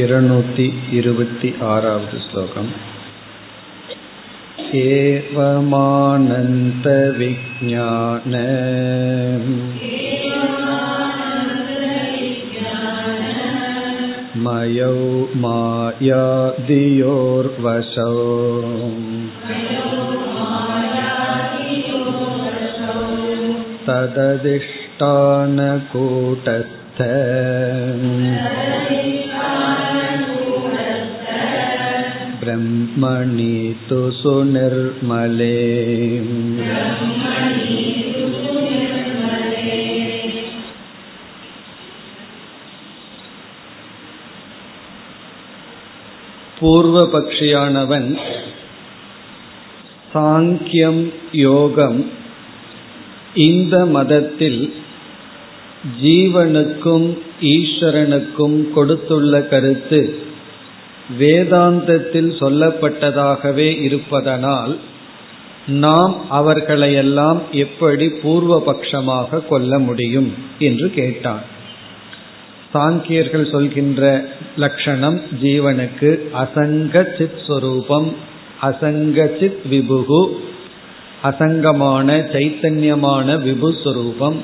इरनूति इरुवति आरावद् श्लोकम् एवमानन्तविज्ञान मयौ मायादियोर्वशौ तदधिष्ठानकूटस्थ ब्रह्मणि तु सुनिर्मले பூர்வபக்ஷியானவன் சாங்கியம் யோகம் இந்த மதத்தில் ஜீவனுக்கும் ஈஸ்வரனுக்கும் கொடுத்துள்ள கருத்து வேதாந்தத்தில் சொல்லப்பட்டதாகவே இருப்பதனால் நாம் அவர்களையெல்லாம் எப்படி பூர்வபக்ஷமாக கொள்ள முடியும் என்று கேட்டான். சாங்கியர்கள் சொல்கின்ற லட்சணம் ஜீவனுக்கு அசங்க சித் ஸ்வரூபம் அசங்க சித் விபுகு அசங்கமான சைத்தன்யமான விபுஸ்வரூபம்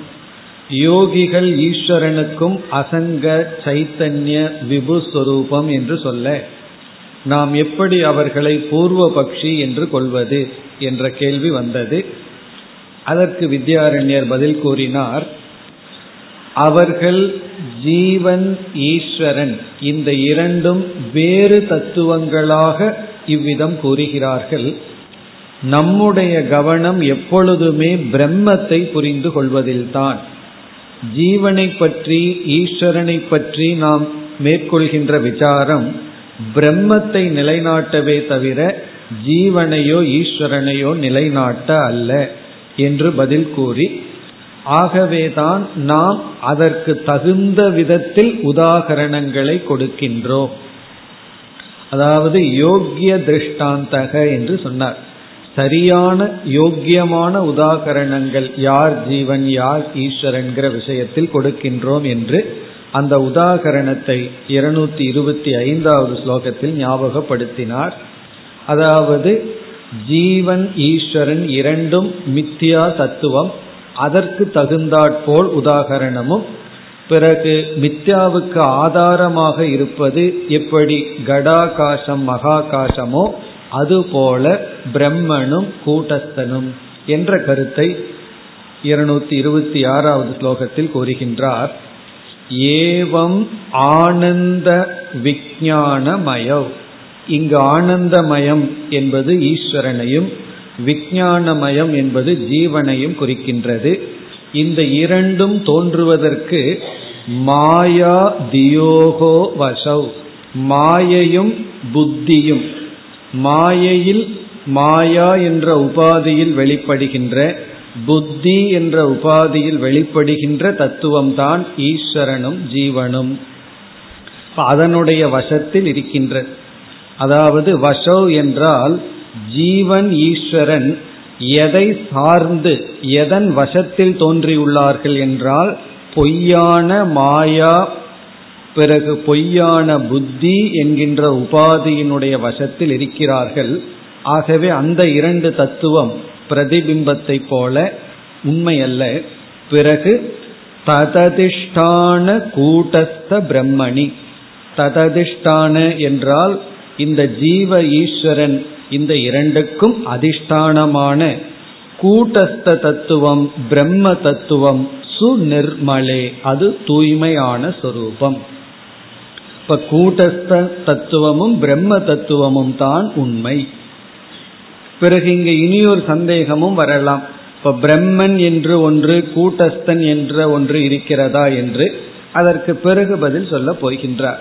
யோகிகள் ஈஸ்வரனுக்கும் அசங்க சைத்தன்ய விபுஸ்வரூபம் என்று சொல்ல நாம் எப்படி அவர்களை பூர்வ பக்ஷி என்று கொள்வது என்ற கேள்வி வந்தது. அதற்கு வித்யாரண்யர் பதில் கூறினார் அவர்கள் ஜீவன் ஈஸ்வரன். இந்த இரண்டும் வேறு தத்துவங்களாக இவ்விதம் கூறுகிறார்கள். நம்முடைய கவனம் எப்பொழுதுமே பிரம்மத்தை புரிந்து கொள்வதில்தான். ஜீவனை பற்றி ஈஸ்வரனை பற்றி நாம் மேற்கொள்கின்ற விசாரம் பிரம்மத்தை நிலைநாட்டவே தவிர ஜீவனையோ ஈஸ்வரனையோ நிலைநாட்ட அல்ல என்று பதில் கூறி ஆகவேதான் நாம் அதற்கு தகுந்த விதத்தில் உதாகரணங்களை கொடுக்கின்றோம். அதாவது யோக்கிய திருஷ்டாந்தக என்று சொன்னார். சரியான யோக்கியமான உதாகரணங்கள் யார் ஜீவன் யார் ஈஸ்வரன்கிற விஷயத்தில் கொடுக்கின்றோம் என்று அந்த உதாகரணத்தை இருநூத்தி இருபத்தி ஐந்தாவது ஸ்லோகத்தில் ஞாபகப்படுத்தினார். அதாவது ஜீவன் ஈஸ்வரன் இரண்டும் மித்தியா தத்துவம் அதற்கு தகுந்தாற்போல் உதாகரணமும் பிறகு மித்யாவுக்கு ஆதாரமாக இருப்பது எப்படி? கடாகாசம் மகாகாசமோ அதுபோல பிரம்மனும் கூட்டஸ்தனும் என்ற கருத்தை இருநூத்தி இருபத்தி ஆறாவது ஸ்லோகத்தில் கூறுகின்றார். ஏவம் ஆனந்த விஜானமயம் இங்கு ஆனந்தமயம் என்பது ஈஸ்வரனையும் விஜானமயம் என்பது ஜீவனையும் குறிக்கின்றது. இந்த இரண்டும் தோன்றுவதற்கு மாயா தியோகோ வசௌ. மாயையும் புத்தியும் மாயையில் மாயா என்ற உபாதியில் வெளிப்படுகின்ற புத்தி என்ற உபாதியில் வெளிப்படுகின்ற தத்துவம்தான் ஈஸ்வரனும் ஜீவனும். அதனுடைய வசத்தில் இருக்கின்ற அதாவது வசோ என்றால் ஜீவன் ஈஸ்வரன் எதை சார்ந்து எதன் வசத்தில் தோன்றியுள்ளார்கள் என்றால் பொய்யான மாயா பிறகு பொய்யான புத்தி என்கின்ற உபாதியினுடைய வசத்தில் இருக்கிறார்கள். ஆகவே அந்த இரண்டு தத்துவம் பிரதிபிம்பத்தை போல உண்மை அல்ல பிறகு தததிஷ்டான கூட்டஸ்த பிரம்மணி. தததிஷ்டான என்றால் இந்த ஜீவ ஈஸ்வரன் இந்த இரண்டுக்கும் அதிஷ்டானமான கூட்டஸ்த தத்துவம் பிரம்ம தத்துவம் சுநிர்மலே. அது தூய்மையான சொரூபம். இப்ப கூட்டஸ்த தத்துவமும் பிரம்ம தத்துவமும் தான் உண்மை. பிறகு இங்க இனியொரு சந்தேகமும் வரலாம். இப்ப பிரம்மன் என்று ஒன்று கூட்டஸ்தன் என்ற ஒன்று இருக்கிறதா என்று அதற்கு பிறகு பதில் சொல்ல போகின்றார்.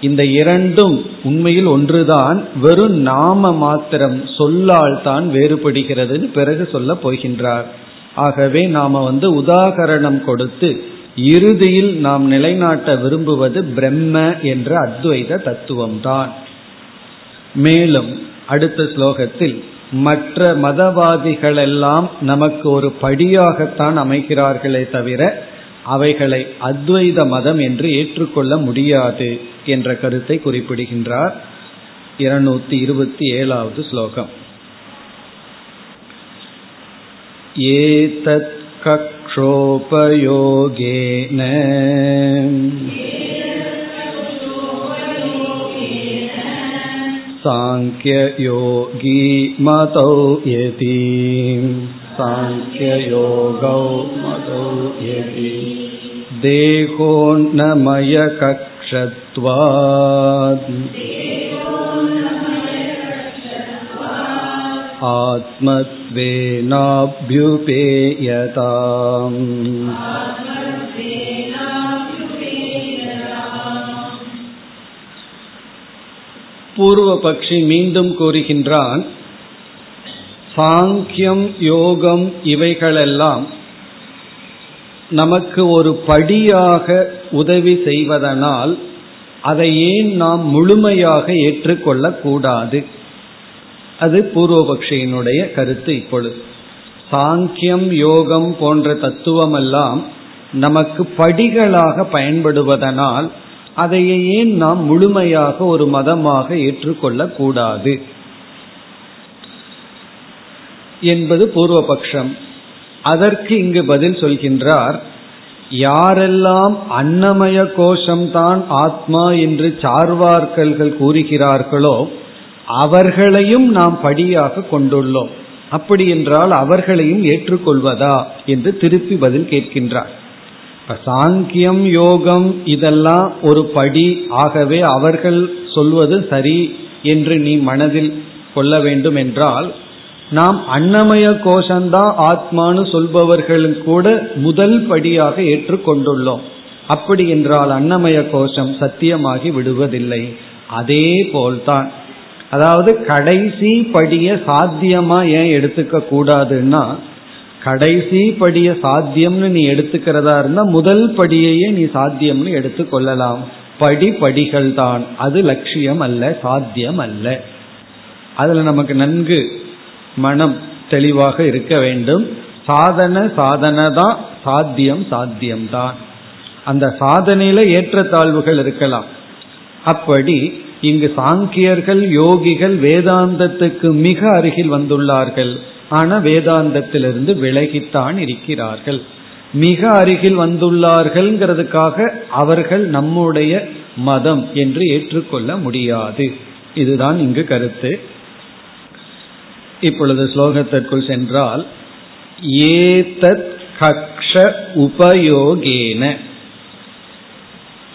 இந்த இரண்டும் உண்மையில் ஒன்றுதான் வெறும் நாம மாத்திரம் சொல்லால் தான் வேறுபடுகிறதுன்னு பிறகு சொல்ல போகின்றார். ஆகவே நாம வந்து உதாகரணம் கொடுத்து இறுதியில் நாம் நிலைநாட்ட விரும்புவது பிரம்ம என்ற அத்வைத தத்துவம்தான். மேலும் அடுத்த ஸ்லோகத்தில் மற்ற மதவாதிகளெல்லாம் நமக்கு ஒரு படியாகத்தான் அமைக்கிறார்களே தவிர அவைகளை அத்வைத மதம் என்று ஏற்றுக்கொள்ள முடியாது என்ற கருத்தை குறிப்பிடுகின்றார் இருநூத்தி இருபத்தி ஏழாவது ஸ்லோகம். ஏதத் साङ्ख्ययोगी मतौ यति साङ्ख्ययोगौ मतौ यति देहोन्नमयकक्षत्वात् आत्मत्वेनाभ्युपेयताम् பூர்வ பக்ஷி மீண்டும் கூறுகின்றான் சாங்கியம் யோகம் இவைகளெல்லாம் நமக்கு ஒரு படியாக உதவி செய்வதனால் அதை ஏன் நாம் முழுமையாக ஏற்றுக்கொள்ளக்கூடாது அது பூர்வபக்ஷியினுடைய கருத்து இப்பொழுது. சாங்கியம் யோகம் போன்ற தத்துவமெல்லாம் நமக்கு படிகளாக பயன்படுவதனால் அதையே ஏன் நாம் முழுமையாக ஒரு மதமாக ஏற்றுக்கொள்ளக் கூடாது என்பது பூர்வபக்ஷம். அதற்கு இங்கு பதில் சொல்கின்றார் யாரெல்லாம் அன்னமய கோஷம்தான் ஆத்மா என்று சார்வார்கள்கள் கூறுகிறார்களோ அவர்களையும் நாம் படியாக கொண்டுள்ளோம். அப்படி என்றால் அவர்களையும் ஏற்றுக்கொள்வதா? என்று திருப்பி பதில் கேட்கின்றார். சாங்கியம் யோகம் இதெல்லாம் ஒரு படி. ஆகவே அவர்கள் சொல்வது சரி என்று நீ மனதில் கொள்ள வேண்டும் என்றால் நாம் அன்னமய கோஷந்தான் ஆத்மானு சொல்பவர்களும் கூட முதல் படியாக ஏற்றுக்கொண்டுள்ளோம். அப்படி என்றால் அன்னமய கோஷம் சத்தியமாகி விடுவதில்லை. அதே போல்தான். அதாவது கடைசி படிய சாத்தியமா ஏன் எடுத்துக்க கூடாதுன்னா கடைசி படிய சாத்தியம்னு நீ எடுத்துக்கிறதா இருந்தா முதல் படியையே நீ சாத்தியம்னு எடுத்துக்கொள்ளலாம் படி படிகள் தான். அது லட்சியம் அல்ல சாத்தியம் அல்ல. அதுல நமக்கு நன்கு மனம் தெளிவாக இருக்க வேண்டும். சாதன சாதனை தான். சாத்தியம் சாத்தியம் தான். அந்த சாதனையில ஏற்றத்தாழ்வுகள் இருக்கலாம். அப்படி இங்கு சாங்கியர்கள் யோகிகள் வேதாந்தத்துக்கு மிக அருகில் வந்துள்ளார்கள். ஆனா வேதாந்தத்திலிருந்து விலகித்தான் இருக்கிறார்கள். மிக அருகில் வந்துள்ளார்கள்ங்கிறதுக்காக அவர்கள் நம்முடைய மதம் என்று ஏற்றுக்கொள்ள முடியாது. இதுதான் இங்கு கருத்து. இப்பொழுது ஸ்லோகத்திற்குள் சென்றால் ஏதத் கக்ஷ உபயோகேன.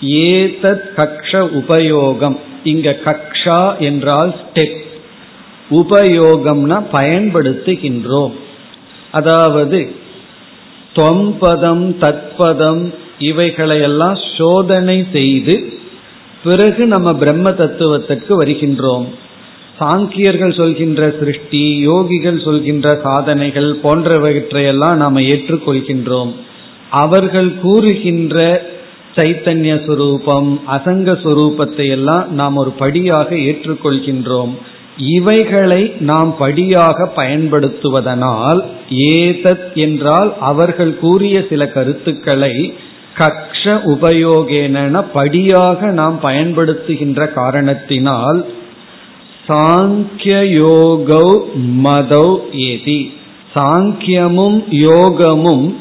ஏதத் கக்ஷ உபயோகம். இங்க கக்ஷா என்றால் ஸ்டெப் உபயோகம்னா பயன்படுத்துகின்றோம். அதாவது தொம்பதம் தத்பதம் இவைகளையெல்லாம் சோதனை செய்து பிறகு நம்ம பிரம்ம தத்துவத்திற்கு வருகின்றோம். சாங்கியர்கள் சொல்கின்ற சிருஷ்டி யோகிகள் சொல்கின்ற சாதனைகள் போன்றவற்றையெல்லாம் நாம் ஏற்றுக்கொள்கின்றோம். அவர்கள் கூறுகின்ற சைத்தன்ய சுரூபம் அசங்க சுரூபத்தை எல்லாம் நாம் ஒரு படியாக ஏற்றுக்கொள்கின்றோம். இவைகளை நாம் படியாக பயன்படுத்துவதனால் ஏதத் என்றால் அவர்கள் கூறிய சில கருத்துக்களை கக்ஷ உபயோகேன படியாக நாம் பயன்படுத்துகின்ற காரணத்தினால் சாங்கியோகௌ மதௌ ஏதி. சாங்கியமும் யோகமும்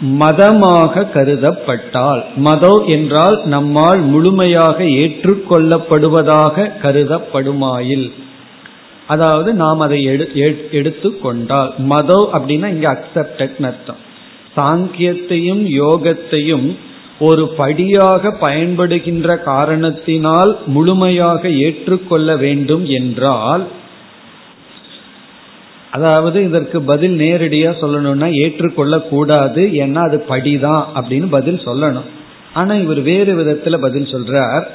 மதமாக கருதப்பட்டால் மதோ என்றால் நம்மால் முழுமையாக ஏற்றுக்கொள்ளப்படுவதாக கருதப்படுமாயில். அதாவது நாம் அதை எடுத்துக்கொண்டால் மதோ அப்படின்னா இங்க அக்செப்டட் அர்த்தம். சாங்கியத்தையும் யோகத்தையும் ஒரு படியாக பயன்படுகின்ற காரணத்தினால் முழுமையாக ஏற்றுக்கொள்ள வேண்டும் என்றால் அதாவது இதற்கு பதில் நேரடியா சொல்லணும்னா ஏற்றுக்கொள்ள கூடாது ஏன்னா அது படிதான் அப்படின்னு பதில் சொல்லணும். ஆனா இவர் வேறு விதத்துல பதில் சொல்றார்.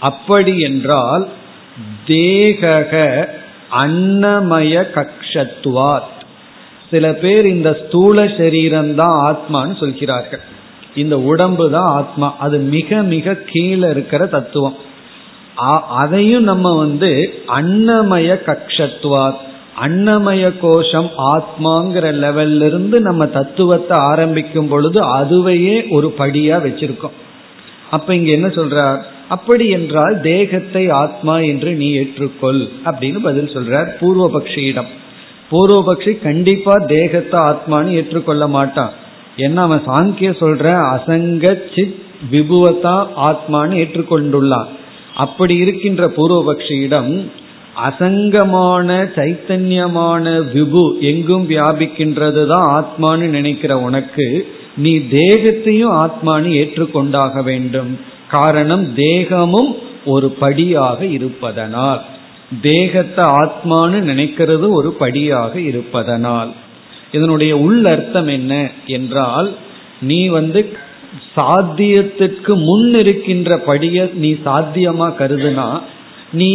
அப்படி என்றால் தேகக அன்னமய கக்ஷத்துவாத் சில பேர் இந்த ஸ்தூல சரீரம் தான் ஆத்மான்னு சொல்கிறார்கள். இந்த உடம்பு தான் ஆத்மா. அது மிக மிக கீழே இருக்கிற தத்துவம். அதையும் நம்ம வந்து அன்னமய கக்ஷத்துவாத் அன்னமய கோஷம் ஆத்மாங்கிற லெவல்ல இருந்து நம்ம தத்துவத்தை ஆரம்பிக்கும் பொழுது அதுவையே ஒரு படியா வச்சிருக்கோம். அப்ப இங்க என்ன சொல்றார்? அப்படி என்றால் தேகத்தை ஆத்மா என்று நீ ஏற்றுக்கொள் அப்படின்னு பதில் சொல்றார் பூர்வபக்ஷியிடம். பூர்வபக்ஷி கண்டிப்பா தேகத்தை ஆத்மான்னு ஏற்றுக்கொள்ள மாட்டான். என்ன அவன் சாங்கிய சொல்ற அசங்க சித் விபுவத்தா ஆத்மான்னு ஏற்றுக்கொண்டுள்ளான். அப்படி இருக்கின்ற பூர்வபக்ஷியிடம் அசங்கமான சைத்தன்யமான விபு எங்கும் வியாபிக்கின்றது தான் ஆத்மான்னு நினைக்கிற உனக்கு நீ தேகத்தையும் ஆத்மானு ஏற்றுக்கொண்டாக வேண்டும். காரணம் தேகமும் ஒரு படியாக இருப்பதனால். தேகத்தை ஆத்மானு நினைக்கிறது ஒரு படியாக இருப்பதனால். இதனுடைய உள்ளர்த்தம் என்ன என்றால் நீ வந்து சாத்தியத்திற்கு முன் இருக்கின்ற படிய நீ சாத்தியமா கருதுனா நீ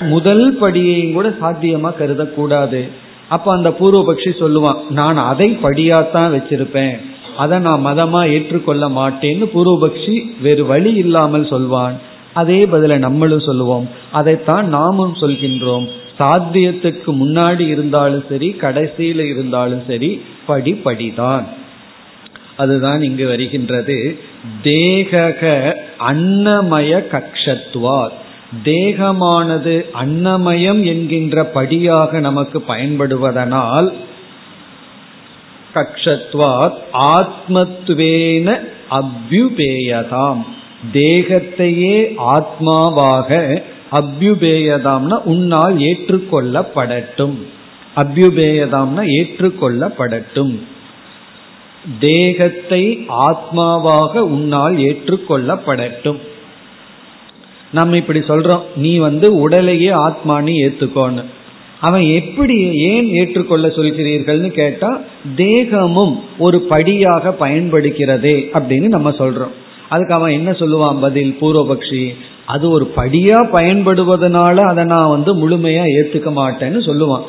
முதல் படியையும் கூட சாத்தியமா கருதக்கூடாது. அப்ப அந்த பூர்வபக்ஷி சொல்லுவான் நான் அதை படியாத்தான் வச்சிருப்பேன். அதை நான் மதமா ஏற்றுக்கொள்ள மாட்டேன்னு பூர்வபக்ஷி வேறு வழி இல்லாமல் சொல்வான். அதே பதில நம்மளும் சொல்லுவோம். அதைத்தான் நாமும் சொல்கின்றோம். சாத்தியத்துக்கு முன்னாடி இருந்தாலும் சரி கடைசியில இருந்தாலும் சரி படி படிதான். அதுதான் இங்கு வருகின்றது. தேகக அன்னமய கக்ஷத்வார். தேகமானது அன்னமயம் என்கின்ற படியாக நமக்கு பயன்படுவதனால் கக்ஷத்வாத் ஆத்மத்துவேன அபியுபேயதாம். தேகத்தையே ஆத்மாவாக அபியுபேயதாம்னா உன்னால் ஏற்றுக்கொள்ளப்படட்டும். அபியுபேயதாம்னா ஏற்றுக்கொள்ளப்படட்டும். தேகத்தை ஆத்மாவாக உன்னால் ஏற்றுக்கொள்ளப்படட்டும். நம்ம இப்படி சொல்றோம். நீ வந்து உடலையே ஆத்மானி ஏத்துக்கோன்னு. அவன் எப்படி ஏன் ஏற்றுக்கொள்ள சொல்கிறீர்கள்னு கேட்டா தேகமும் ஒரு படியாக பயன்படுகிறதே அப்படின்னு நம்ம சொல்றோம். அதுக்கு அவன் என்ன சொல்லுவான் பதில்? பூர்வபக்ஷி அது ஒரு படியா பயன்படுவதனால அதை நான் வந்து முழுமையா ஏத்துக்க மாட்டேன்னு சொல்லுவான்.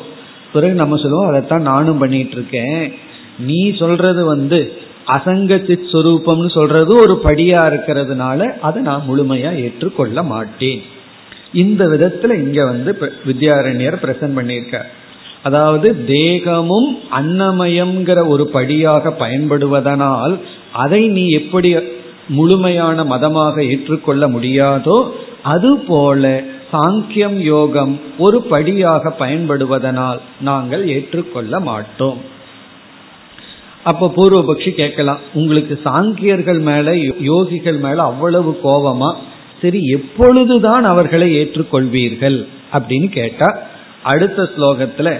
பிறகு நம்ம சொல்லுவோம் அதைத்தான் நானும் பண்ணிட்டு இருக்கேன். நீ சொல்றது வந்து அசங்க சித் சுரூபம்னு சொல்றது ஒரு படியா இருக்கிறதுனால அதை நான் முழுமையா ஏற்றுக்கொள்ள மாட்டேன். இந்த விதத்துல இங்க வந்து வித்யாரண்யர் பிரசன்ட் பண்ணியிருக்கார். அதாவது தேகமும் அன்னமயம்ங்கிற ஒரு படியாக பயன்படுவதனால் அதை நீ எப்படி முழுமையான மதமாக ஏற்றுக்கொள்ள முடியாதோ அதுபோல சாங்கியம் யோகம் ஒரு படியாக பயன்படுவதனால் நாங்கள் ஏற்றுக்கொள்ள மாட்டோம். அப்ப பூர்வபக்ஷி கேட்கலாம் உங்களுக்கு சாங்கியர்கள் மேல யோகிகள் மேல அவ்வளவு கோபமா சரி எப்பொழுதுதான் அவர்களை ஏற்றுக்கொள்வீர்கள் அப்படின்னு கேட்டா அடுத்த ஸ்லோகத்துல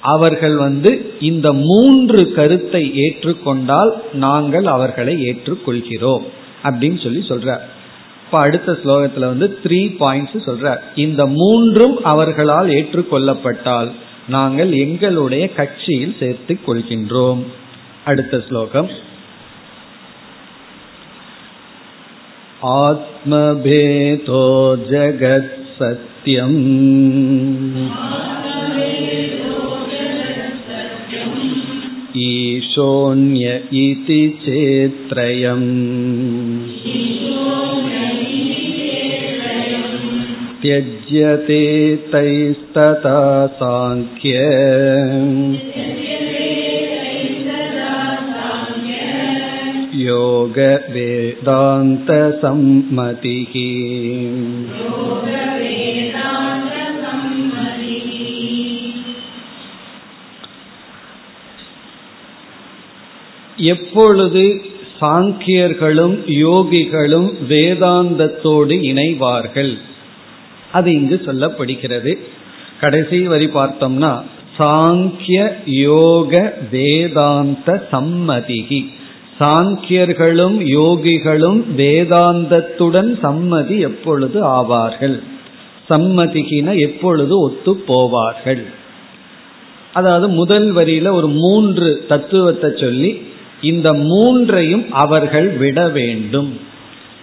அவர்கள் வந்து இந்த மூன்று கருத்தை ஏற்றுக்கொண்டால் நாங்கள் அவர்களை ஏற்றுக்கொள்கிறோம் அப்படின்னு சொல்லி சொல்றார். இப்ப அடுத்த ஸ்லோகத்துல வந்து த்ரீ பாயிண்ட்ஸ் சொல்றார். இந்த மூன்றும் அவர்களால் ஏற்றுக்கொள்ளப்பட்டால் நாங்கள் எங்களுடைய கட்சியில் சேர்த்து கொள்கின்றோம். அடுத்த ஸ்லோகம் आत्मभेदो जगत्सत्यम् ईशोऽन्य इति चेत्त्रयम् त्यज्यते तैस्तथा साङ्ख्य योगवेदान्तसम्मतिः எப்பொழுது சாங்கியர்களும் யோகிகளும் வேதாந்தத்தோடு இணைவார்கள் அது இங்கு சொல்லப்படுகிறது கடைசி வரி பார்த்தோம்னா சாங்கிய யோக வேதாந்த சம்மதிகி சாங்கியர்களும் யோகிகளும் வேதாந்தத்துடன் சம்மதி எப்பொழுது ஆவார்கள்? சம்மதிகின எப்பொழுது ஒத்து போவார்கள்? அதாவது முதல் வரியில ஒரு மூன்று தத்துவத்தை சொல்லி இந்த மூன்றையும் அவர்கள் விட வேண்டும்.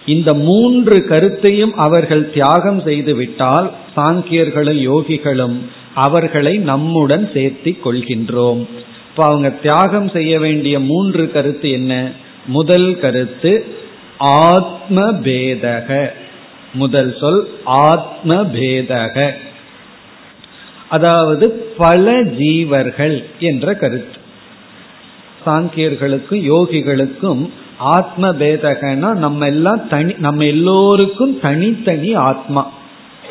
இந்த மூன்று கருத்தையும் அவர்கள் தியாகம் செய்து விட்டால் சாங்கியர்களும் யோகிகளும் அவர்களை நம்முடன் சேர்த்தி கொள்கின்றோம். இப்ப அவங்க தியாகம் செய்ய வேண்டிய மூன்று கருத்து என்ன? முதல் கருத்து ஆத்ம பேதக முதல் சொல் ஆத்ம பேதக அதாவது பல ஜீவர்கள் என்ற கருத்து. சாங்கியர்களுக்கும் யோகிகளுக்கும் ஆத்ம பேதகன்னா நம்ம எல்லாம் தனி நம்ம எல்லோருக்கும் தனித்தனி ஆத்மா.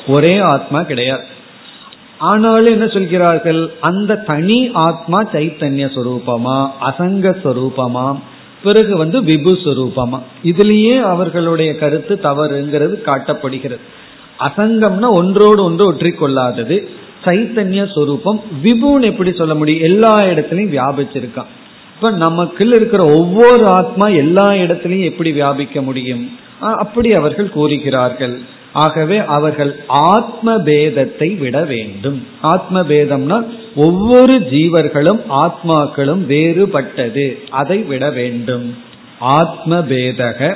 ஒரே ஆத்மா கிடையாது. ஆனாலும் என்ன சொல்கிறார்கள்? அந்த தனி ஆத்மா சைத்தன்ய சொரூபமா? அசங்க சொரூபமா? பிறகு வந்து விபு சொரூபமா? இதுலேயே அவர்களுடைய கருத்து தவறுங்கிறது காட்டப்படுகிறது. அசங்கம்னா ஒன்றோடு ஒன்று ஒற்றி கொள்ளாதது சைத்தன்ய சொரூபம் விபுன்னு எப்படி சொல்ல முடியும்? எல்லா இடத்துலையும் வியாபிச்சிருக்கான் இப்ப நமக்குள்ள இருக்கிற ஒவ்வொரு ஆத்மா எல்லா இடத்துலையும் எப்படி வியாபிக்க முடியும்? அப்படி அவர்கள் கூறுகிறார்கள். ஆகவே அவர்கள் ஆத்ம பேதத்தை விட வேண்டும். ஆத்ம பேதம்னா ஒவ்வொரு ஜீவர்களும் ஆத்மாக்களும் வேறுபட்டது. அதை விட வேண்டும். ஆத்ம பேதக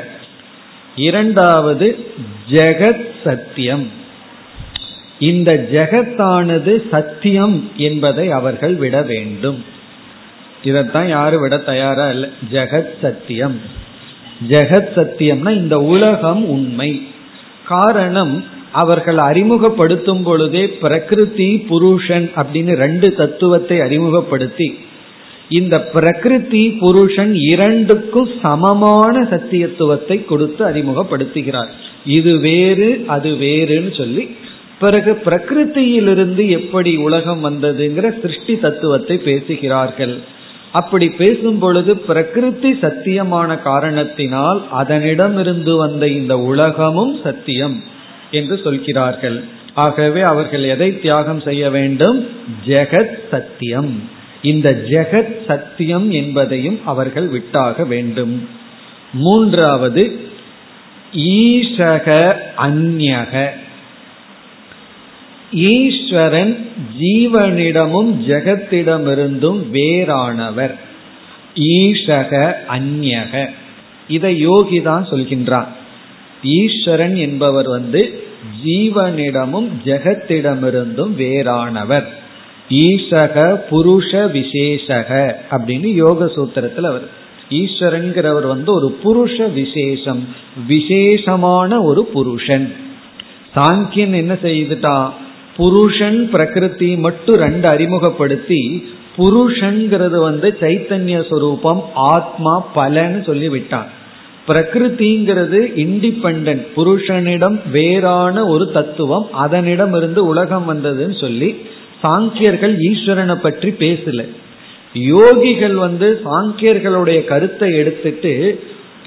இரண்டாவது ஜெகத் சத்தியம். இந்த ஜெகத்தானது சத்தியம் என்பதை அவர்கள் விட வேண்டும். இதைத்தான் யாரும் விட தயாரா இல்லை. ஜெகத் சத்தியம். ஜெகத் சத்தியம்னா இந்த உலகம் உண்மை. காரணம் அவர்கள் அறிமுகப்படுத்தும் பொழுதே பிரகிருதி புருஷன் அப்படின்னு ரெண்டு தத்துவத்தை அறிமுகப்படுத்தி இந்த பிரகிருதி புருஷன் இரண்டுக்கும் சமமான சத்தியத்துவத்தை கொடுத்து அறிமுகப்படுத்துகிறார். இது வேறு அது வேறுன்னு சொல்லி பிறகு பிரகிருத்தியிலிருந்து எப்படி உலகம் வந்ததுங்கிற சிருஷ்டி தத்துவத்தை பேசுகிறார்கள். அப்படி பேசும் பொழுது பிரகிருதி சத்தியமான காரணத்தினால் அதனிடமிருந்து வந்த இந்த உலகமும் சத்தியம் என்று சொல்கிறார்கள். ஆகவே அவர்கள் எதை தியாகம் செய்ய வேண்டும்? ஜெகத் சத்தியம். இந்த ஜெகத் சத்தியம் என்பதையும் அவர்கள் விட்டாக வேண்டும். மூன்றாவது ஈஷக அந்யக. ஈஸ்வரன் ஜீவனிடமும் ஜெகத்திடமிருந்தும் வேறானவர். ஈஷக அந்யக. இதை யோகி தான் சொல்கின்றான். ஈஸ்வரன் என்பவர் வந்து ஜீவனிடமும் ஜெகத்திடமிருந்தும் வேறானவர். ஈசக புருஷ விசேஷக அப்படின்னு யோக சூத்திரத்தில் அவர் ஈஸ்வரன்கிறவர் வந்து ஒரு புருஷ விசேஷம் விசேஷமான ஒரு புருஷன். சாங்கியன் என்ன செய்துட்டான்? புருஷன் பிரகிருதி மட்டும் ரெண்டு அறிமுகப்படுத்தி புருஷன்கிறது வந்து சைத்தன்ய சொரூபம் ஆத்மா பலன்னு சொல்லி விட்டான். பிரகிருதிங்கிறது இண்டிபெண்ட் புருஷனிடம் வேறான ஒரு தத்துவம் அதனிடம் இருந்து உலகம் வந்ததுன்னு சொல்லி சாங்கியர்கள் ஈஸ்வரனை பற்றி பேசல. யோகிகள் வந்து சாங்கியர்களுடைய கருத்தை எடுத்துட்டு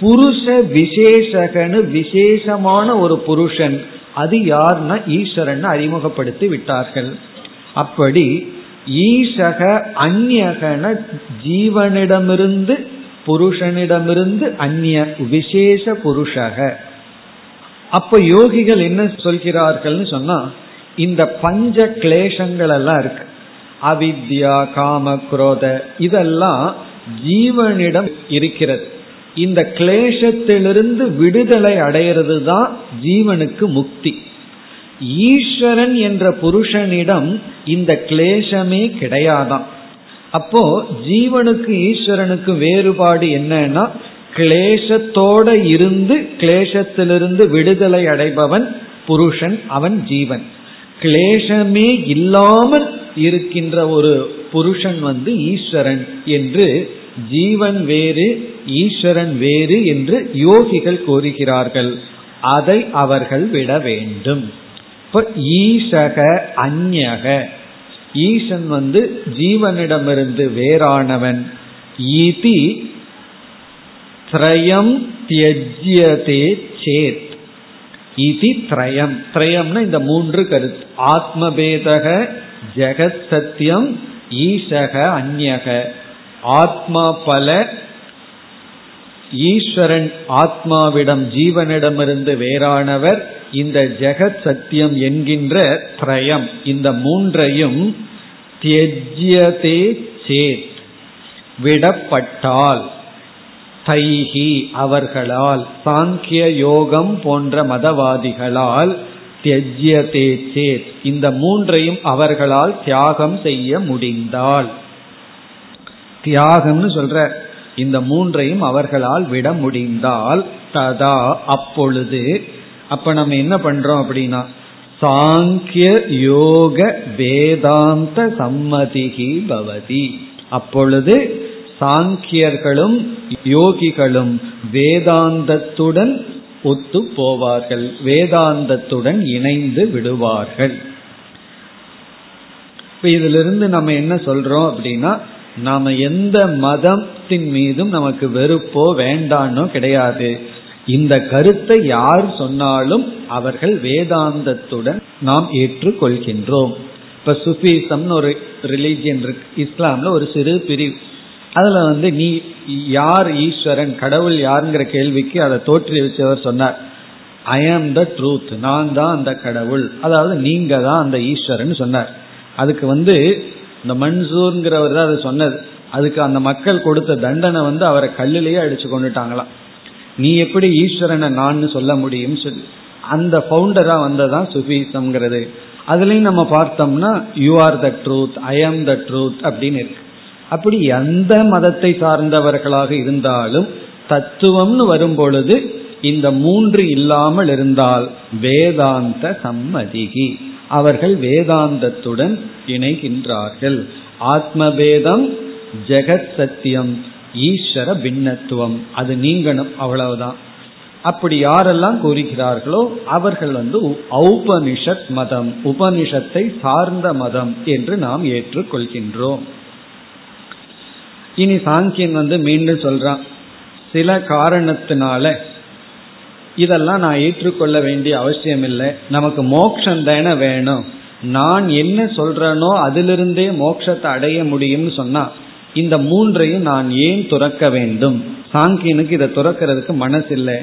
புருஷ விசேஷகனு விசேஷமான ஒரு புருஷன் அது யார்னா ஈஸ்வரன் அறிமுகப்படுத்தி விட்டார்கள். அப்படி ஈசக அந்யகன ஜீவனிடமிருந்து புருஷனிடமிருந்து அந்நிய விசேஷ புருஷக. அப்ப யோகிகள் என்ன சொல்கிறார்கள்னு சொன்னா இந்த பஞ்ச கிளேசங்கள் எல்லாம் இருக்கு. அவித்யா காம குரோத இதெல்லாம் ஜீவனிடம் இருக்கிறது. இந்த கிளேசத்திலிருந்து விடுதலை அடையிறது தான் ஜீவனுக்கு முக்தி. ஈஸ்வரன் என்ற புருஷனிடம் இந்த கிளேசமே கிடையாதான். அப்போ ஜீவனுக்கு ஈஸ்வரனுக்கு வேறுபாடு என்னன்னா கிளேசத்தோட இருந்து கிளேசத்திலிருந்து விடுதலை அடைபவன் புருஷன் அவன் ஜீவன். கிளேசமே இல்லாமல் இருக்கின்ற ஒரு புருஷன் வந்து ஈஸ்வரன் என்று ஜீவன் வேறு ஈஸ்வரன் வேறு என்று யோகிகள் கூறுகிறார்கள். அதை அவர்கள் விட வேண்டும். இப்ப ஈசக அந்யக. ஈசன் வந்து ஜீவனிடமிருந்து வேறானவன். ஈதி திரயம் தியஜ்யதே சேத். இதி திரயம். திரயம்னா இந்த மூன்று கருத்து. ஆத்மபேதக ஜெகத் சத்தியம் ஈசக அந்யக. ஆத்மா பல ஈஸ்வரன் ஆத்மாவிடம் ஜீவனிடமிருந்து வேறானவர் இந்த ஜெகத் சத்தியம் என்கின்ற திரயம் இந்த மூன்றையும் தியஜ்யதே சேத் விடப்பட்டால் தைஹி அவர்களால் சாங்கிய யோகம் போன்ற மதவாதிகளால் தியஜ்யதே சேத் இந்த மூன்றையும் அவர்களால் தியாகம் செய்ய முடிந்தால். தியாகம்னு சொல்ற இந்த மூன்றையும் அவர்களால் விட முடிந்தால் ததா அப்பொழுது. அப்ப நம்ம என்ன பண்றோம் அப்படின்னா சாங்கிய யோக வேதாந்த சம்மதிகி பவதி. அப்பொழுது சாங்கியர்களும் யோகிகளும் வேதாந்தத்துடன் ஒத்து போவார்கள். வேதாந்தத்துடன் இணைந்து விடுவார்கள். இப்ப இதிலிருந்து நம்ம என்ன சொல்றோம் அப்படின்னா நாம எந்த மதத்தின் மீதும் நமக்கு வெறுப்போ வேண்டானோ கிடையாது. இந்த கருத்தை யார் சொன்னாலும் அவர்கள் வேதாந்தத்துடன் நாம் ஏற்றுக்கொள்கின்றோம். இப்ப சுஃபிசம்னு ஒரு ரிலீஜியன் இருக்கு இஸ்லாம்ல ஒரு சிறு பிரிவு. அதுல வந்து நீ யார் ஈஸ்வரன் கடவுள் யாருங்கிற கேள்விக்கு அதை தோற்றுவிச்சவர் சொன்னார். ஐ ஆம் த ட்ரூத் நான் தான் அந்த கடவுள். அதாவது நீங்க தான் அந்த ஈஸ்வரன் சொன்னார். அதுக்கு வந்து இந்த மன்சூர்ங்கிறவர் தான் அது சொன்னது. அதுக்கு அந்த மக்கள் கொடுத்த தண்டனை வந்து அவரை கல்லிலேயே அடிச்சு கொண்டுட்டாங்களாம். நீ எப்படி ஈஸ்வரனை நான் சொல்ல முடியும் சொல்லி. அந்த பவுண்டரா வந்ததான் சுஃபிசம்ங்கிறது அதுலயும் நம்ம பார்த்தோம்னா you are the truth I am the truth அப்படின்னு இருக்கு. அப்படி எந்த மதத்தை சார்ந்தவர்களாக இருந்தாலும் தத்துவம்னு வரும் பொழுது இந்த மூன்று இல்லாமல் இருந்தால் வேதாந்த சம்மதிகி. அவர்கள் வேதாந்தத்துடன் இணைகின்றார்கள். ஆத்மவேதம் ஜெகத் சத்தியம் ஈஸ்வர பின்னத்துவம். அது நீங்கணும் அவ்வளவுதான். அப்படி யாரெல்லாம் கூறுகிறார்களோ அவர்கள் வந்து ஔபனிஷத் மதம் உபனிஷத்தை சார்ந்த மதம் என்று நாம் ஏற்றுக்கொள்கின்றோம். இனி சாங்கியன் வந்து மீண்டும் சொல்றான் சில காரணத்தினால இதெல்லாம் நான் ஏற்றுக்கொள்ள வேண்டிய அவசியம் இல்லை நமக்கு மோக்ஷம் தானே வேணும். நான் என்ன சொல்றேனோ அதிலிருந்தே மோட்சத்தை அடைய முடியும்னு சொன்னா இந்த மூன்றையும் நான் ஏன் துறக்க வேண்டும்? சாங்கியனுக்கு இதை துறக்கிறதுக்கு மனசு இல்லை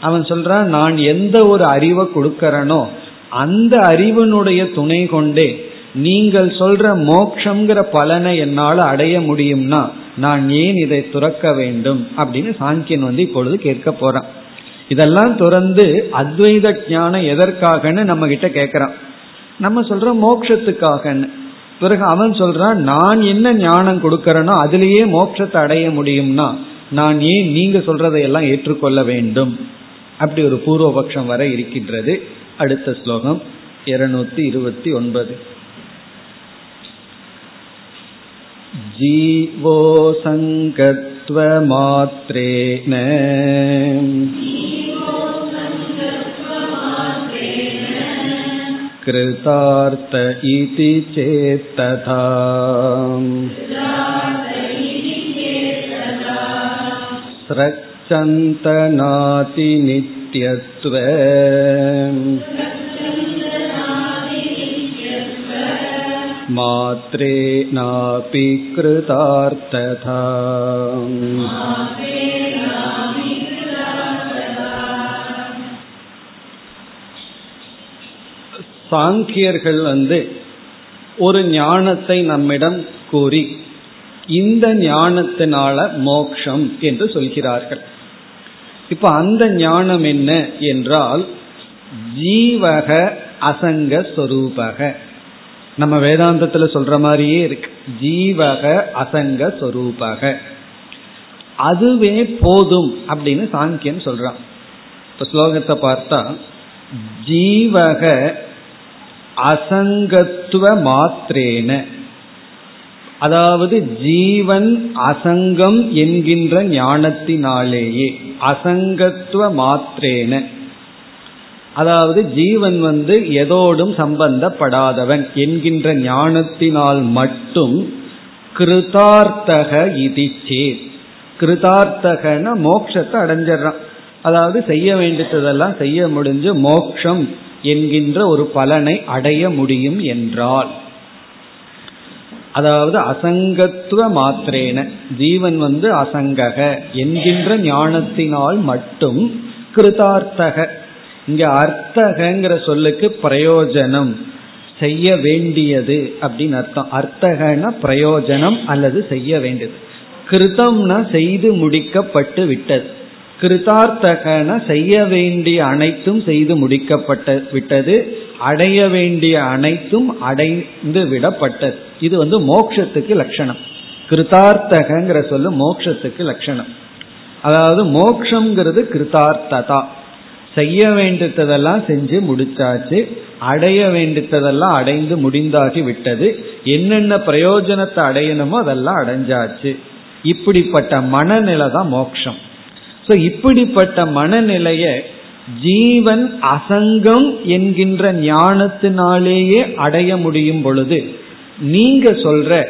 அவன் சொல்றான் நான் எந்த ஒரு அறிவை கொடுக்கறனோ அந்த அறிவனுடைய துணை கொண்டே நீங்கள் சொல்ற மோக்ஷங்கிற பலனை என்னால் அடைய முடியும்னா நான் ஏன் இதை துறக்க வேண்டும்? அப்படின்னு சாங்கியன் வந்து இப்பொழுது கேட்க போறான். இதெல்லாம் துறந்து அத்வைத ஞானம் எதற்காகன்னு நம்ம கிட்ட கேட்கறான் நம்ம சொல்றோம் மோட்சத்துக்காகன்னு. பிறகு அவன் சொல்றான் நான் என்ன ஞானம் கொடுக்கறனோ அதுலேயே மோட்சத்தை அடைய முடியும்னா நான் ஏன் நீங்க சொல்றதையெல்லாம் ஏற்றுக்கொள்ள வேண்டும்? அப்படி ஒரு பூர்வபக்ஷம் வர இருக்கின்றது. அடுத்த ஸ்லோகம் இருநூத்தி இருபத்தி ஒன்பது. जीवो कृतार्थ इति चेत्तथा स्रच्चन्तनातिनित्यत्व मात्रेणापि कृतार्थथा சாங்கியர்கள் வந்து ஒரு ஞானத்தை நம்மிடம் கூறி இந்த ஞானத்தினால மோக்ஷம் என்று சொல்கிறார்கள். இப்ப அந்த ஞானம் என்ன என்றால் ஜீவக அசங்க சொரூபக. நம்ம வேதாந்தத்துல சொல்ற மாதிரியே இருக்கு. ஜீவக அசங்க சொரூபக. அதுவே போதும் அப்படின்னு சாங்கியன் சொல்றான். இப்ப ஸ்லோகத்தை பார்த்தா ஜீவக அசங்கத்துவ மாத்திரேன. அதாவது ஜீவன் அசங்கம் என்கின்ற ஞானத்தினாலேயே அசங்கத்துவ மாத்திரேன. அதாவது ஜீவன் வந்து எதோடும் சம்பந்தப்படாதவன் என்கின்ற ஞானத்தினால் மட்டும் கிருதார்த்தக இதிச்சே சேத். கிருதார்த்தகன மோட்சத்தை அடைஞ்சிடறான். அதாவது செய்ய வேண்டியதெல்லாம் செய்ய முடிஞ்சு மோக்ஷம் என்கின்ற ஒரு பலனை அடைய முடியும் என்றால். அதாவது அசங்கத்துவ மாத்திரேன ஜீவன் வந்து அசங்கக என்கின்ற ஞானத்தினால் மட்டும் கிருதார்த்தக. இங்க அர்த்தகங்கிற சொல்லுக்கு பிரயோஜனம் செய்ய வேண்டியது அப்படின்னு அர்த்தம். அர்த்தகன பிரயோஜனம் அல்லது செய்ய வேண்டியது. கிருதம்னா செய்து முடிக்கப்பட்டு விட்டது. கிருதார்த்தகன செய்ய வேண்டிய அனைத்தும் செய்து முடிக்கப்பட்ட விட்டது. அடைய வேண்டிய அனைத்தும் அடைந்து விடப்பட்டது. இது வந்து மோக்ஷத்துக்கு லட்சணம். கிருதார்த்தகங்கிற சொல்லு மோக்ஷத்துக்கு லட்சணம். அதாவது மோக்ஷங்கிறது கிருதார்த்ததா செய்ய வேண்டியதெல்லாம் செஞ்சு முடிச்சாச்சு. அடைய வேண்டியதெல்லாம் அடைந்து முடிந்தாகி விட்டது. என்னென்ன பிரயோஜனத்தை அடையணுமோ அதெல்லாம் அடைஞ்சாச்சு. இப்படிப்பட்ட மனநிலை தான் மோக்ஷம். சோ இப்படிப்பட்ட மனநிலைய ஜீவன் அசங்கம் என்கின்ற ஞானத்தினாலேயே அடைய முடியும் பொழுது நீங்க சொல்ற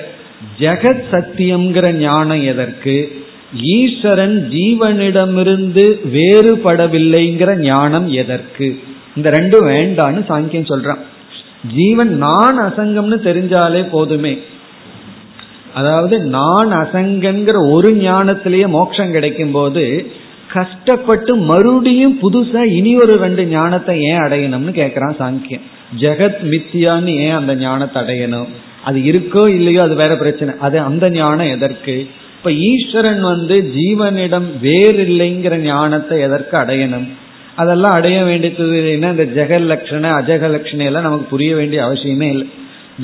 ஜெகத் சத்தியம்ங்கிற ஞானம் எதற்கு? ஈஸ்வரன் ஜீவனிடமிருந்து வேறுபடவில்லைங்கிற ஞானம் எதற்கு? இந்த ரெண்டும் வேண்டான்னு சாங்கியம் சொல்றான். ஜீவன் நான் அசங்கம்னு தெரிஞ்சாலே போதுமே. அதாவது நான் அசங்கங்கிற ஒரு ஞானத்திலேயே மோட்சம் கிடைக்கும் போது கஷ்டப்பட்டு மறுபடியும் புதுசா இனி ஒரு ரெண்டு ஞானத்தை ஏன் அடையணும்னு கேட்கிறான் சாங்கியம் ஜெகத் மித்தியான்னு ஏன் அந்த ஞானத்தை அடையணும்? அது இருக்கோ இல்லையோ அது வேற பிரச்சனை. அது அந்த ஞானம் எதற்கு? இப்ப ஈஸ்வரன் வந்து ஜீவனிடம் வேறில்லைங்கிற ஞானத்தை எதற்கு அடையணும்? அதெல்லாம் அடைய வேண்டியது இல்லைன்னா இந்த ஜெகல் லட்சண அஜக லட்சணை எல்லாம் நமக்கு புரிய வேண்டிய அவசியமே இல்லை.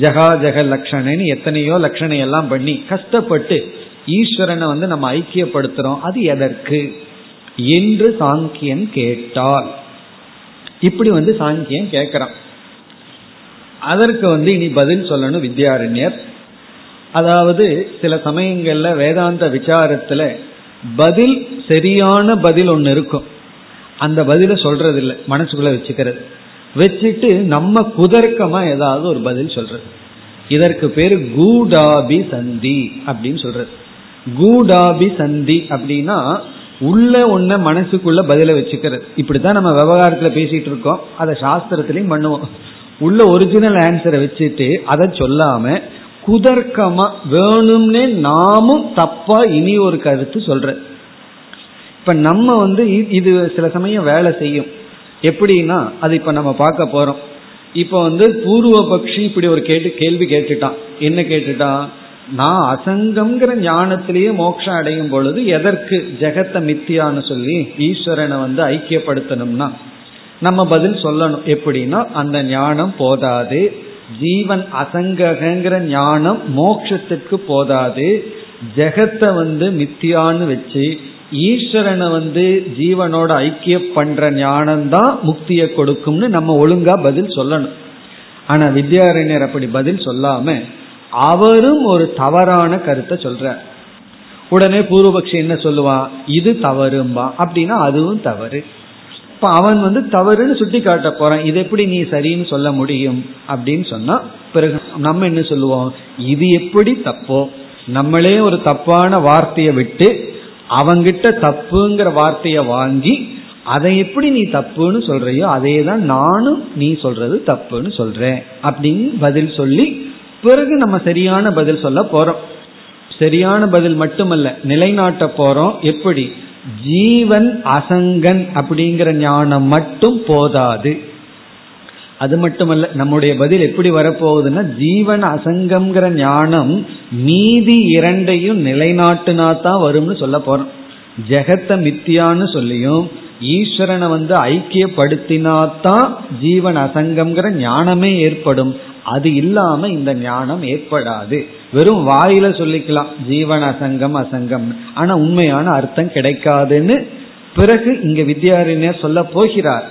ஜகா ஜெக லட்சணைன்னு எத்தனையோ லட்சணை எல்லாம் பண்ணி கஷ்டப்பட்டு ஈஸ்வரனை வந்து நம்ம ஐக்கியப்படுத்துறோம். அது எதற்கு? என்று சாங்கியன் கேட்டால் இப்படி வந்து சாங்கியன் கேட்கிறான். அதற்கு வந்து இனி பதில் சொல்லணும் வித்யாரண்யர். அதாவது சில சமயங்கள்ல வேதாந்த விசாரத்துல பதில் சரியான பதில் ஒன்று இருக்கும். அந்த பதில சொல்றது இல்லை மனசுக்குள்ள வச்சுக்கிறது. வச்சுட்டு நம்ம குதர்க்கமா ஏதாவது ஒரு பதில் சொல்றது. இதற்கு பேரு கூடாபி சந்தி அப்படின்னு சொல்றது. கூடாபி சந்தி அப்படின்னா உள்ள ஒன்ன மனசுக்குள்ள பதில வச்சுக்கிறது. இப்படித்தான் நம்ம விவகாரத்துல பேசிட்டு இருக்கோம். அதை சாஸ்திரத்திலையும் பண்ணுவோம். உள்ள ஒரிஜினல் ஆன்சரை வச்சுட்டு அதை சொல்லாம குதர்க்கமா வேணும்னே நாமும் தப்பா இனி ஒரு கருத்து சொல்ற இப்ப நம்ம வந்து இது சில சமயம் வேலை செய்யும். எப்படின்னா அது இப்ப நம்ம பார்க்க போறோம். இப்ப வந்து பூர்வ பக்ஷி இப்படி ஒரு கேட்டு கேள்வி கேட்டுட்டான். என்ன கேட்டுட்டான்? நான் அசங்கம்ங்கிற ஞானத்திலேயே மோட்சம் அடையும் பொழுது எதற்கு ஜெகத்தை மித்தியான்னு சொல்லி ஈஸ்வரனை வந்து ஐக்கியப்படுத்தணும்னா நம்ம பதில் சொல்லணும். எப்படின்னா அந்த ஞானம் போதாது. ஜீவன் அசங்கங்கிற ஞானம் மோட்சத்திற்கு போதாது. ஜெகத்தை வந்து மித்தியான்னு வச்சு ஈஸ்வரனை வந்து ஜீவனோட ஐக்கிய பண்ற ஞானம் தான் முக்தியை கொடுக்கும்னு நம்ம ஒழுங்கா பதில் சொல்லணும். ஆனா வித்யாரண்யர் அப்படி பதில் சொல்லாம அவரும் ஒரு தவறான கருத்தை சொல்றார். உடனே பூர்வபக்ஷி என்ன சொல்லுவான் இது தவறும்பா. அப்படின்னா அதுவும் தவறு. இப்ப அவன் வந்து தவறுன்னு சுட்டி காட்ட போறான். இது எப்படி நீ சரின்னு சொல்ல முடியும்? அப்படின்னு சொன்னா பிறகு நம்ம என்ன சொல்லுவோம்? இது எப்படி தப்போ? நம்மளே ஒரு தப்பான வார்த்தையை விட்டு அவங்கிட்ட தப்புங்கிற வார்த்தைய வாங்கி அதை எப்படி நீ தப்புன்னு சொல்றியோ அதே தான் நானும் நீ சொல்றது தப்புன்னு சொல்றேன் அப்படின்னு பதில் சொல்லி பிறகு நம்ம சரியான பதில் சொல்ல போறோம். சரியான பதில் மட்டுமல்ல நிலைநாட்ட போறோம். எப்படி? ஜீவன் அசங்கன் அப்படிங்கிற ஞானம் மட்டும் போதாது. அது மட்டுமல்ல நம்முடைய பதில் எப்படி வரப்போகுதுன்னா ஜீவன் அசங்கம்ங்கிற ஞானம் மீதி இரண்டையும் நிலைநாட்டுனா தான் வரும்னு சொல்ல போறோம். ஜெகத்த மித்தியான்னு சொல்லியும் ஈஸ்வரனை வந்து ஐக்கியப்படுத்தினாதான் ஜீவன் அசங்கம்ங்கிற ஞானமே ஏற்படும். அது இல்லாம இந்த ஞானம் ஏற்படாது. வெறும் வாயில சொல்லிக்கலாம் ஜீவன் அசங்கம் அசங்கம். ஆனா உண்மையான அர்த்தம் கிடைக்காதுன்னு பிறகு இங்க வித்யாரண்யர் சொல்ல போகிறார்.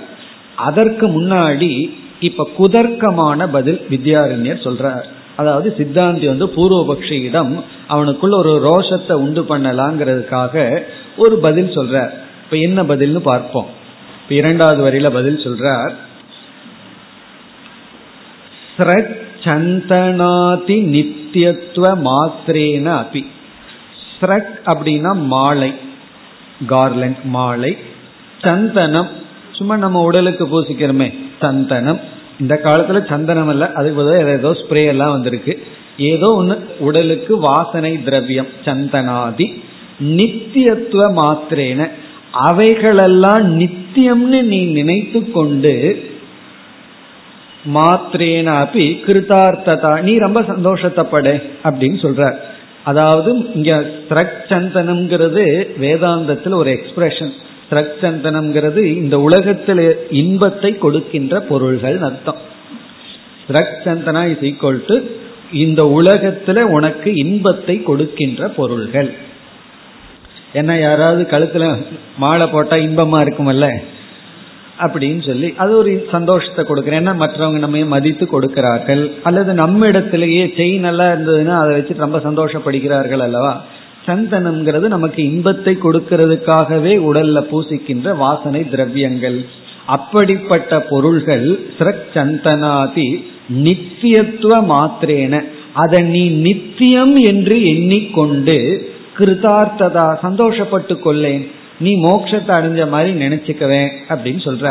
அதற்கு முன்னாடி இப்ப குதர்க்கமான பதில் வித்யாரண்யர் சொல்றார். அதாவது சித்தாந்தி வந்து பூர்வபக்ஷியிடம் அவனுக்குள்ள ஒரு ரோஷத்தை உண்டு பண்ணலாங்கிறதுக்காக ஒரு பதில் சொல்றார். இப்ப என்ன பதில்னு பார்ப்போம். இப்ப இரண்டாவது வரியில பதில் சொல்றார். சந்தனாதி நித்தியத்துவ மாத்திரேன அபி. ஸ்ரக் அப்படின்னா மாலை கார்லண்ட் மாலை சந்தனம். சும்மா நம்ம உடலுக்கு பூசிக்கிறோமே சந்தனம். இந்த காலத்துல சந்தனம் அல்ல அதுக்கு பதிலாக ஏதோ ஸ்ப்ரே எல்லாம் வந்திருக்கு. ஏதோ ஒன்று உடலுக்கு வாசனை திரவியம் சந்தனாதி நித்தியத்துவ மாத்திரேன அவைகளெல்லாம் நித்தியம்னு நீ நினைத்து கொண்டு மாத்திரேன அப்பி கிருதார்த்ததா. நீ ரொம்ப சந்தோஷத்தப்படு அப்படின்னு சொல்றார் அதாவது இங்க ஸ்ரக் சந்தனம்ங்கிறது வேதாந்தத்தில் ஒரு எக்ஸ்பிரஷன் ஸ்ரக் சந்தனம்ங்கிறது இந்த உலகத்தில் இன்பத்தை கொடுக்கின்ற பொருள்கள் அர்த்தம். ஸ்ரக் சந்தனா இஸ் ஈக்குவல் டு இந்த உலகத்துல உனக்கு இன்பத்தை கொடுக்கின்ற பொருள்கள். என்ன யாராவது கழுத்துல மாலை போட்டா இன்பமா இருக்குமல்ல? அப்படின்னு சொல்லி அது ஒரு சந்தோஷத்தை கொடுக்குறேன். ஏன்னா மற்றவங்க நம்ம மதித்து கொடுக்கிறார்கள். அல்லது நம்ம இடத்திலேயே செய் நல்லா இருந்ததுன்னா அதை வச்சு ரொம்ப சந்தோஷப்படுகிறார்கள் அல்லவா? சந்தனம்ங்கிறது நமக்கு இன்பத்தை கொடுக்கிறதுக்காகவே உடல்ல பூசிக்கின்ற வாசனை திரவியங்கள். அப்படிப்பட்ட பொருள்கள் சந்தனாதி நித்தியத்துவ மாத்திரேன. அதை நீ நித்தியம் என்று எண்ணிக்கொண்டு கிருதார்த்ததா சந்தோஷப்பட்டு கொள்ளேன். நீ மோட்சத்தை அடைஞ்ச மாதிரி நினைச்சுக்கவேன் அப்படின்னு சொல்ற.